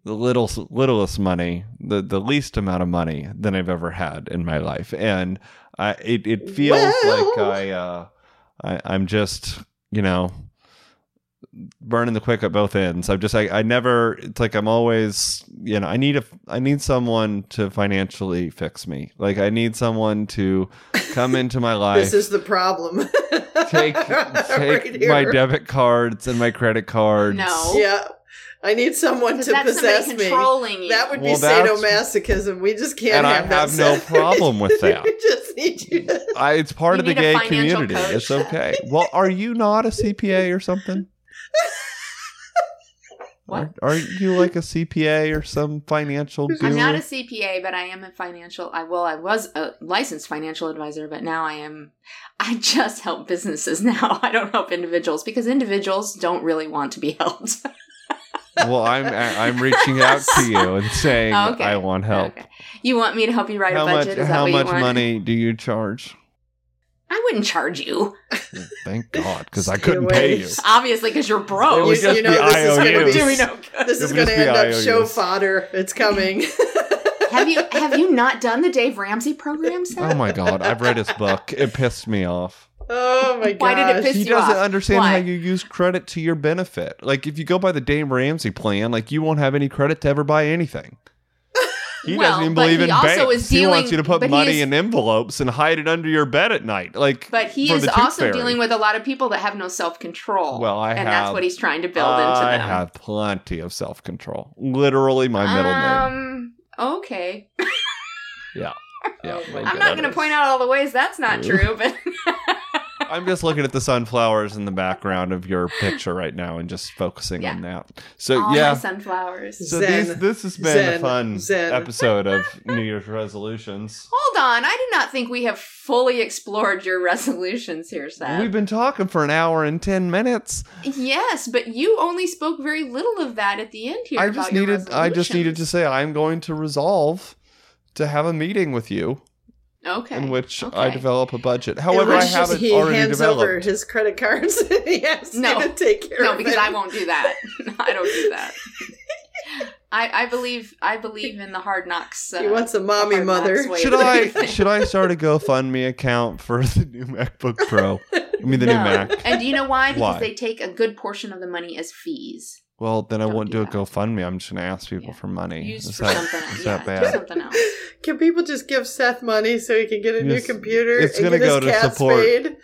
S4: the little littlest money, the the least amount of money than I've ever had in my life, and I it it feels
S6: Well.
S4: like I uh I, I'm just, you know, burning the quick at both ends. I'm just, I, I never. It's like I'm always, you know, I need a, I need someone to financially fix me. Like I need someone to come into my <laughs> life.
S6: This is the problem. <laughs>
S4: take <laughs>
S6: Right
S4: take my debit cards and my credit cards.
S5: No.
S6: Yeah. I need someone
S5: Because
S6: to
S5: that's
S6: possess me.
S5: controlling you.
S6: That would be
S4: Well, that's-
S6: sadomasochism. We just can't
S4: And I
S6: have that.
S4: have no problem with that.
S6: we just need you to.
S4: I, it's part
S5: You
S4: of the gay community.
S5: coach.
S4: It's okay. Well, are you not a CPA or something? <laughs>
S5: What?
S4: Are, are you like a CPA or some financial guru?
S5: I'm not a CPA, but I am a financial. I well, I was a licensed financial advisor, but now I am. I just help businesses <laughs> now. I don't help individuals because individuals don't really want to be helped.
S4: well, I'm I'm reaching out to you and <laughs> saying
S5: Okay.
S4: I want help.
S5: Okay. You want me to help you write
S4: How
S5: a
S4: much
S5: budget? Is that
S4: how much money do you charge?
S5: I wouldn't charge you, <laughs>
S4: Thank God, because I couldn't pay you.
S5: obviously, because you're
S4: It
S5: broke.
S4: would
S6: You-
S4: just
S6: you know
S4: be
S6: this is gonna be-
S5: Do we know?
S6: This
S4: It
S6: is
S4: would
S6: going to end up
S4: IOUs.
S6: show fodder. It's coming. <laughs>
S5: have you have you not done the Dave Ramsey program? Seth?
S4: Oh my God, I've read his book. It pissed me off.
S6: oh my god.
S5: Why did it piss
S4: he
S5: you off?
S4: He doesn't understand
S5: Why?
S4: how you use credit to your benefit. Like if you go by the Dave Ramsey plan, like you won't have any credit to ever buy anything. He
S5: Well,
S4: doesn't even believe
S5: he
S4: in banks.
S5: is
S4: he wants you to put money
S5: is-
S4: in envelopes and hide it under your bed at night. Like,
S5: But he is also
S4: Fairy.
S5: dealing with a lot of people that have no self control.
S4: Well, I
S5: and
S4: have-
S5: that's what he's trying to build into them.
S4: I have plenty of self control. Literally, my middle name.
S5: Um. Okay.
S4: Yeah. <laughs> Yeah.
S6: Oh
S5: I'm not going to point out all the ways that's not <laughs> true, but <laughs>
S4: I'm just looking at the sunflowers in the background of your picture right now and just focusing
S5: Yeah.
S4: on that. So
S5: all
S4: yeah.
S5: sunflowers.
S4: So
S6: Zen.
S4: these, this has been
S6: Zen.
S4: a fun
S6: Zen.
S4: episode of <laughs> New Year's resolutions.
S5: Hold on, I do not think we have fully explored your resolutions here, Seth.
S4: We've been talking for an hour and ten minutes.
S5: yes, but you only spoke very little of that at the end here.
S4: I
S5: about
S4: just
S5: your
S4: needed I just needed to say I'm going to resolve to have a meeting with you
S5: Okay.
S4: in which I develop a budget. However, I haven't
S6: he
S4: already
S6: hands over his credit cards. <laughs> he has
S5: No.
S6: to take care
S5: No,
S6: of
S5: because
S6: it.
S5: I won't do that. <laughs> I don't do that. I, I believe I believe in the hard knocks. Uh,
S6: He wants a mommy
S5: hard
S6: mother.
S4: Should I should I start a GoFundMe account for <laughs> the new MacBook Pro? I mean the new Mac.
S5: And do you know why? Because
S4: Why?
S5: they take a good portion of the money as fees.
S4: Well, then I
S5: Don't
S4: won't
S5: do
S4: do a
S5: that.
S4: GoFundMe. I'm just gonna ask people
S5: Yeah.
S4: for money.
S5: Used
S4: is
S5: for
S4: that,
S5: something else.
S4: is
S5: Yeah,
S4: that
S5: do
S4: bad?
S5: something else.
S6: Can people just give Seth money so he can get a new
S4: Yes.
S6: computer
S4: It's
S6: and
S4: gonna
S6: get
S4: go
S6: his
S4: to
S6: cat
S4: support-
S6: spayed?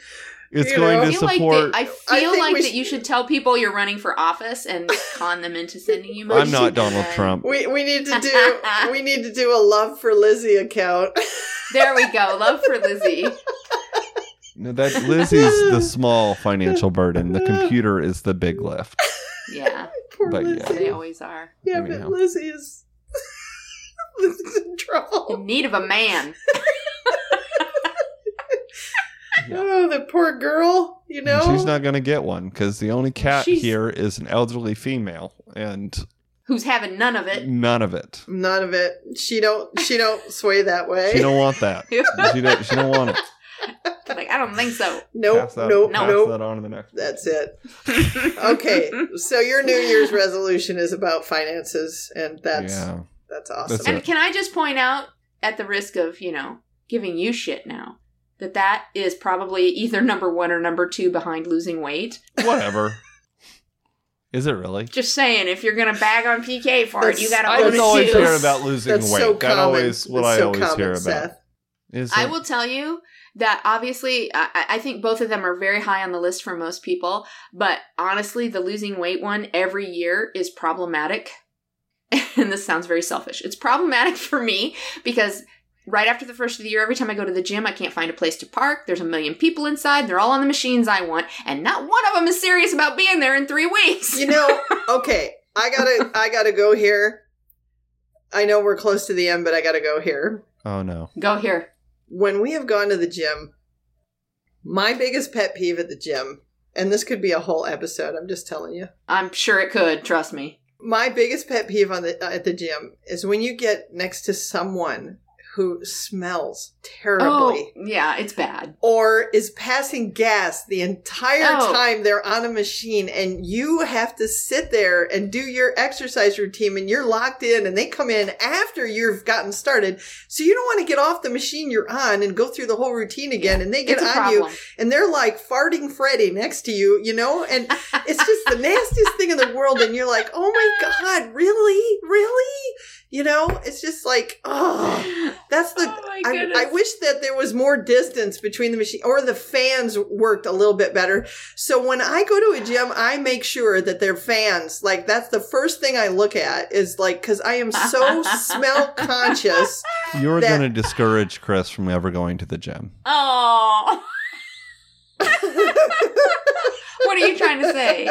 S4: It's
S6: You
S4: going
S6: know?
S5: I
S4: to
S5: feel like,
S4: support.
S5: that, I
S6: I
S5: feel
S6: think
S5: like that
S6: sh-
S5: you should tell people you're running for office and con them into sending you money.
S4: I'm not Donald Trump.
S6: We we need to do <laughs> we need to do a love for Lizzie account.
S5: There we go. Love for Lizzie.
S4: No, that Lizzie's the <laughs> small financial burden. The computer is the big lift.
S5: Yeah, <laughs>
S6: Poor
S4: But yeah.
S6: Lizzie.
S5: they always are.
S6: Yeah,
S4: Anyhow.
S6: but Lizzie is <laughs> Lizzie's in trouble.
S5: In need of a man. <laughs>
S6: Oh, the poor girl. You
S4: And
S6: know,
S4: she's not going to get one because the only cat
S5: She's-
S4: here is an elderly female, and
S5: Who's having none of it.
S4: none of it.
S6: none of it. She don't. She don't sway that way.
S4: She don't want that. She don't. She don't want it. <laughs>
S5: like, I don't think so.
S6: Nope.
S4: Pass that,
S6: Nope.
S4: pass
S6: Nope.
S4: that on to the next.
S6: That's it. Okay, <laughs> so your New Year's resolution is about finances, and that's
S4: yeah.
S6: that's awesome.
S4: That's
S5: And
S4: it.
S5: can I just point out, at the risk of, you know, giving you shit now, that that is probably either number one or number two behind losing weight.
S4: Whatever. <laughs> Is it really?
S5: Just saying, if you're gonna bag on PK for it, you gotta
S4: I
S5: own
S4: don't always
S5: too.
S4: hear about losing
S6: That's
S4: weight.
S6: so
S4: that
S6: common.
S4: always what
S6: That's
S4: I
S6: so
S4: always
S6: common,
S4: hear about.
S6: Seth.
S4: Is
S5: I
S4: it?
S5: will tell you that obviously, I, I think both of them are very high on the list for most people. But honestly, the losing weight one every year is problematic. <laughs> And this sounds very selfish. It's problematic for me because right after the first of the year, every time I go to the gym, I can't find a place to park. There's a million people inside. They're all on the machines I want. And not one of them is serious about being there in three weeks.
S6: You know, <laughs> okay, I gotta I gotta go here. I know we're close to the end, but I gotta go here.
S4: Oh no.
S5: go here.
S6: When we have gone to the gym, my biggest pet peeve at the gym, and this could be a whole episode. I'm just telling you.
S5: I'm sure it could. Trust me.
S6: My biggest pet peeve on the at the gym is when you get next to someone who smells terribly
S5: Oh, yeah, it's bad.
S6: or is passing gas the entire
S5: Oh.
S6: time they're on a machine and you have to sit there and do your exercise routine and you're locked in and they come in after you've gotten started so you don't want to get off the machine you're on and go through the whole routine again and they get on you and they're like farting Freddy next to you, you know, and it's just the nastiest thing in the world. And you're like, oh my God, really? Really? You know, it's just like, oh, that's the,
S5: Oh my
S6: I,
S5: goodness.
S6: I wish that there was more distance between the machine or the fans worked a little bit better. So when I go to a gym, I make sure that they're fans. Like that's the first thing I look at is like, cause I am so <laughs> smell conscious.
S4: You're
S6: That-
S4: going to discourage Chris from ever going to the gym.
S5: Oh. <laughs> what are you trying to say?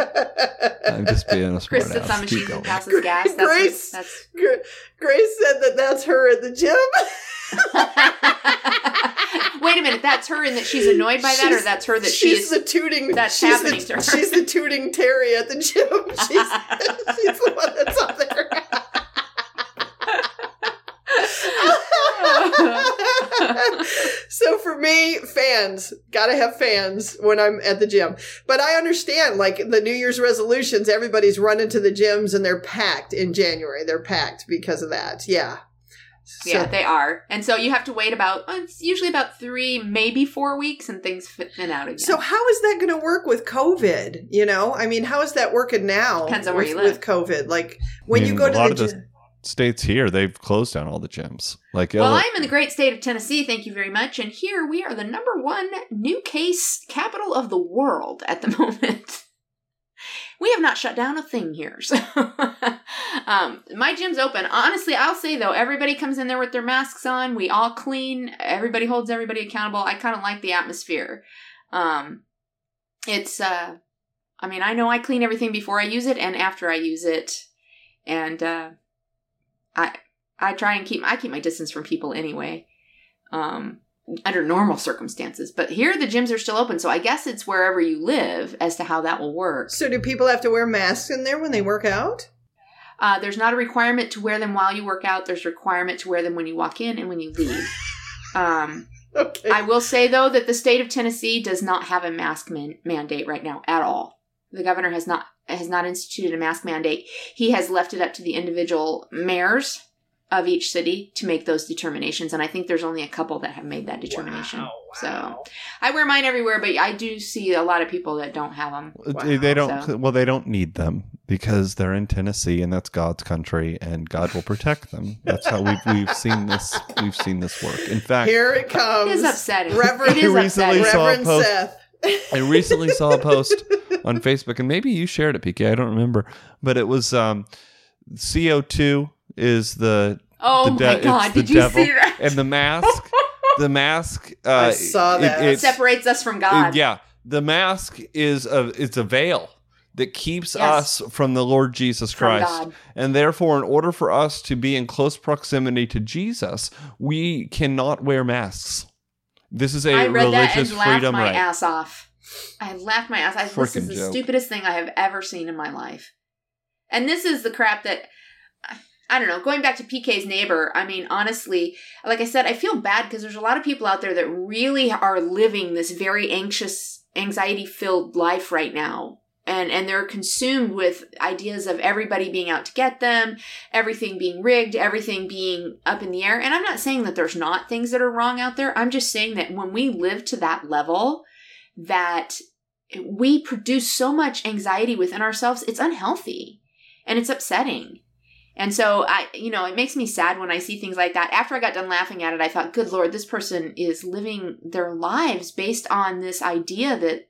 S4: I'm just being a smart
S5: Chris sits on
S4: ass. Keep
S5: machines and passes gas. That's
S6: Grace.
S5: What, that's
S6: Gra- Grace said that that's her at the gym. <laughs>
S5: Wait a minute, that's her and that she's annoyed by that, or that's her that she
S6: she's
S5: is.
S6: the tooting.
S5: that's
S6: she's
S5: happening
S6: the,
S5: to her.
S6: She's the tooting Terry at the gym. <laughs> She's, she's the one that's up there. <laughs> so for me, fans gotta have fans when I'm at the gym. But I understand, like the New Year's resolutions, everybody's running to the gyms and they're packed in January. They're packed because of that. Yeah. So-
S5: yeah, they are, and so you have to wait about. well, It's usually about three, maybe four weeks, and things fit in out again.
S6: So how is that going to work with COVID? You know, I mean, how is that working now?
S5: Depends on where
S6: with,
S5: you live.
S6: with COVID. Like when
S4: I
S6: you go
S4: a
S6: to
S4: lot
S6: the
S4: the
S6: gym.
S4: States here, they've closed down all the gyms. Like,
S5: Well, I'm in the great state of Tennessee, thank you very much. And here we are the number one new case capital of the world at the <laughs> moment. We have not shut down a thing here. So <laughs> um, my gym's open. Honestly, I'll say though, everybody comes in there with their masks on. We all clean. Everybody holds everybody accountable. I kind of like the atmosphere. Um, it's, uh, I mean, I know I clean everything before I use it and after I use it. And, uh, I, I try and keep I keep my distance from people anyway, um, under normal circumstances. But here the gyms are still open, so I guess it's wherever you live as to how that will work.
S6: So do people have to wear masks in there when they work out?
S5: Uh, there's not a requirement to wear them while you work out. There's a requirement to wear them when you walk in and when you leave. <laughs> Um,
S6: Okay.
S5: I will say though that the state of Tennessee does not have a mask man- mandate right now at all. The governor has not has not instituted a mask mandate. He has left it up to the individual mayors of each city to make those determinations, and I think there's only a couple that have made that determination. So I wear mine everywhere, but I do see a lot of people that don't have them.
S4: they they don't.
S5: So-
S4: Well, they don't need them because they're in Tennessee, and that's God's country, and God will protect them. That's how we've we've seen this. We've seen this work. In fact,
S6: Here it comes.
S5: It is upsetting.
S6: Reverend,
S5: it is
S4: recently
S5: upsetting.
S4: saw a
S6: Reverend
S4: post-
S6: Seth.
S4: I recently saw a post on Facebook, and maybe you shared it, PK. I don't remember, but it was um, CO two is the
S5: Oh
S4: the
S5: my
S4: de- it's
S5: god! Did you
S4: devil,
S5: see that?
S4: and the mask, the mask. <laughs> Uh,
S6: I saw that.
S4: it's-
S5: separates us from God.
S4: it- yeah, the mask is a it's a veil that keeps
S5: Yes.
S4: us from the Lord Jesus Christ. And therefore, in order for us to be in close proximity to Jesus, we cannot wear masks. This is a
S5: I read that
S4: religious
S5: and laughed
S4: freedom
S5: my
S4: right.
S5: ass off. I laughed my ass. I, this is the
S4: joke.
S5: stupidest thing I have ever seen in my life. And this is the crap that I don't know. Going back to PK's neighbor, I mean, honestly, like I said, I feel bad because there's a lot of people out there that really are living this very anxious, anxiety-filled life right now. And and they're consumed with ideas of everybody being out to get them, everything being rigged, everything being up in the air. And I'm not saying that there's not things that are wrong out there. I'm just saying that when we live to that level, that we produce so much anxiety within ourselves, it's unhealthy and it's upsetting. And so I, you know, it makes me sad when I see things like that. After I got done laughing at it, I thought, good Lord, this person is living their lives based on this idea that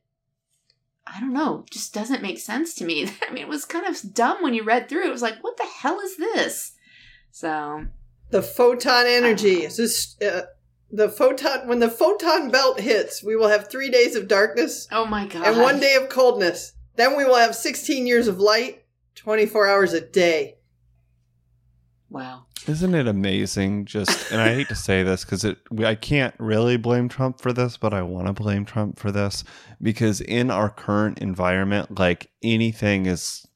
S5: I don't know, just doesn't make sense to me. <laughs> I mean, it was kind of dumb when you read through. It was like, what the hell is this? So,
S6: The photon energy. Is this, uh, the photon when the photon belt hits, we will have three days of darkness
S5: oh my God.
S6: and one day of coldness. Then we will have 16 years of light, 24 hours a day.
S5: Wow.
S4: Isn't it amazing? Just, and I hate to say this because it, I can't really blame Trump for this, but I want to blame Trump for this because in our current environment, like anything is,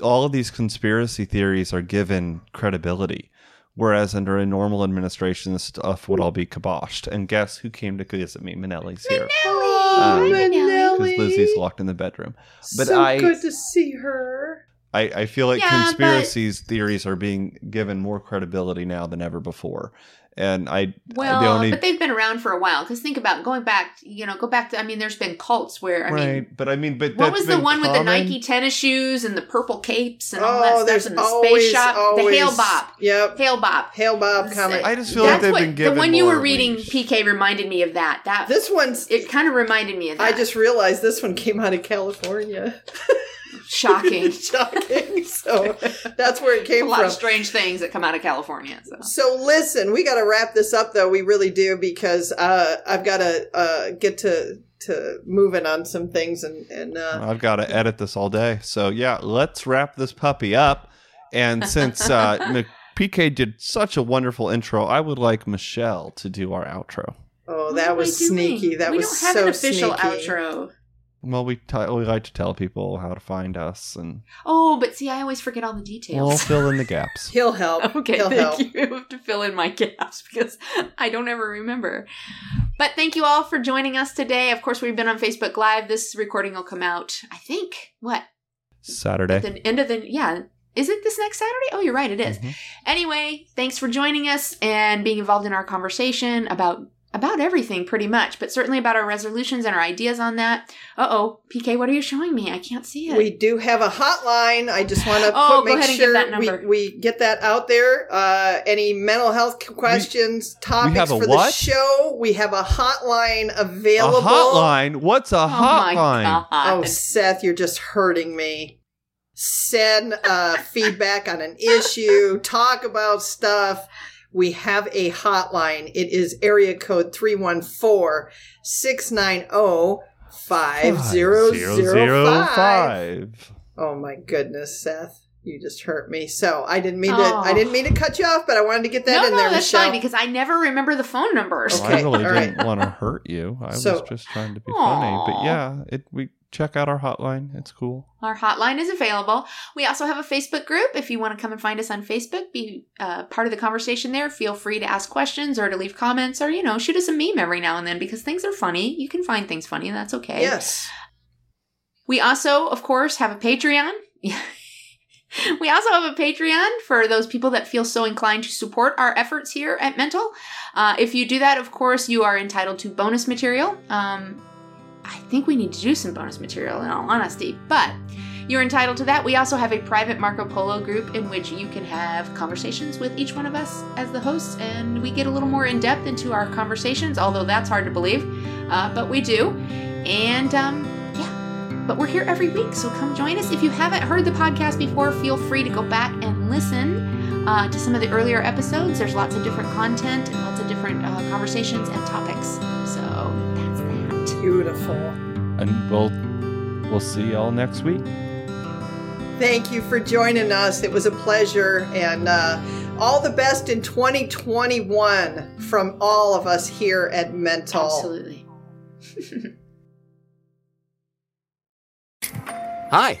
S4: all of these conspiracy theories are given credibility. Whereas under a normal administration, this stuff would all be kiboshed. And guess who came to visit me? Manelli's here.
S6: Oh,
S4: Um,
S6: Manelli.
S4: Because Lizzie's locked in the bedroom. But
S6: so
S4: I-
S6: good to see her.
S4: I, I feel like
S5: Yeah, but-
S4: conspiracies theories are being given more credibility now than ever before. And I
S5: Well,
S4: the only
S5: but they've been around for a while. Because think about going back, you know, go back to. I mean, there's been cults where I
S4: right,
S5: mean,
S4: but I mean, but
S5: what was the
S4: been
S5: one with the. Nike tennis shoes and the purple capes and all
S6: Oh,
S5: that stuff
S6: there's
S5: and the
S6: always,
S5: space shop,
S6: always,
S5: the Hale-Bopp,
S6: Yep.
S5: Hale-Bopp.
S6: Hail Bob comic.
S4: I just feel like they've
S5: what
S4: been given
S5: the one you were reading,
S4: leash.
S5: PK, reminded me of that. That
S6: This one's.
S5: it kind of reminded me of that.
S6: I just realized this one came out of California. <laughs>
S5: shocking. <laughs>
S6: Shocking. So that's where it
S5: a
S6: came
S5: lot
S6: from.
S5: of strange things that come out of California. So.
S6: So listen, we got to wrap this up though. We really do because uh, I've got to uh, get to to moving on some things and and uh,
S4: I've got to edit this all day. So yeah, let's wrap this puppy up. And since uh, <laughs> PK did such a wonderful intro, I would like Michelle to do our outro.
S6: oh,
S5: What
S6: that
S5: am I
S6: was
S5: doing?
S6: sneaky. That
S5: we
S6: was
S5: don't have
S6: so
S5: an official
S6: sneaky.
S5: outro.
S4: Well, we t- we like to tell people how to find us, and
S5: Oh, but see, I always forget all the details.
S4: we'll fill in the <laughs> gaps.
S6: He'll help. <laughs>
S5: Okay,
S6: He'll
S5: thank
S6: help.
S5: you. <laughs> You have to fill in my gaps because I don't ever remember. But thank you all for joining us today. Of course, we've been on Facebook Live. This recording will come out, I think, what?
S4: Saturday.
S5: At the end of the, yeah. Is it this next Saturday? Oh, you're right, it is.
S4: Mhm.
S5: Anyway, thanks for joining us and being involved in our conversation about about everything pretty much, but certainly about our resolutions and our ideas on that. Uh-oh, PK, what are you showing me? I can't see it.
S6: We do have a hotline. I just want to
S5: Oh,
S6: put, make
S5: ahead and give
S6: sure
S5: that number.
S6: We, we get that out there. Uh, any mental health questions, topics
S4: have a
S6: for the show, we have a hotline available.
S4: A hotline? What's a
S5: oh my
S4: hotline?
S5: god.
S6: Oh, Seth, you're just hurting me. Send uh, feedback on an issue, talk about stuff. We have a hotline. It is area code 314 690 5005.
S4: 5005.
S6: Oh my goodness, Seth. You just hurt me. So I didn't mean to
S5: Oh.
S6: I didn't mean to cut you off, but I wanted to get that
S5: no,
S6: in
S5: no,
S6: there,
S5: that's
S6: Michelle.
S5: fine because I never remember the phone numbers.
S6: Okay,
S4: I really didn't want to hurt you. I
S6: So-
S4: was just trying to be funny. But yeah, it we check out our hotline. It's cool.
S5: Our hotline is available. We also have a Facebook group. If you want to come and find us on Facebook, be uh, part of the conversation there. Feel free to ask questions or to leave comments or, you know, shoot us a meme every now and then because things are funny. You can find things funny, and that's okay.
S6: Yes.
S5: We also, of course, have a Patreon. <laughs> we also have a Patreon for those people that feel so inclined to support our efforts here at Mental. Uh, if you do that, of course, you are entitled to bonus material. Um, I think we need to do some bonus material in all honesty, but you're entitled to that. We also have a private Marco Polo group in which you can have conversations with each one of us as the hosts, and we get a little more in depth into our conversations, although that's hard to believe, uh, but we do. And um, yeah, but we're here every week, so come join us. If you haven't heard the podcast before, feel free to go back and listen uh, to some of the earlier episodes. There's lots of different content and lots of different uh, conversations and topics. So.
S6: Beautiful.
S4: And we'll we'll see y'all next week.
S6: Thank you for joining us. It was a pleasure. And uh, all the best in 2021 from all of us here at Mental.
S5: Absolutely. <laughs>
S7: Hi,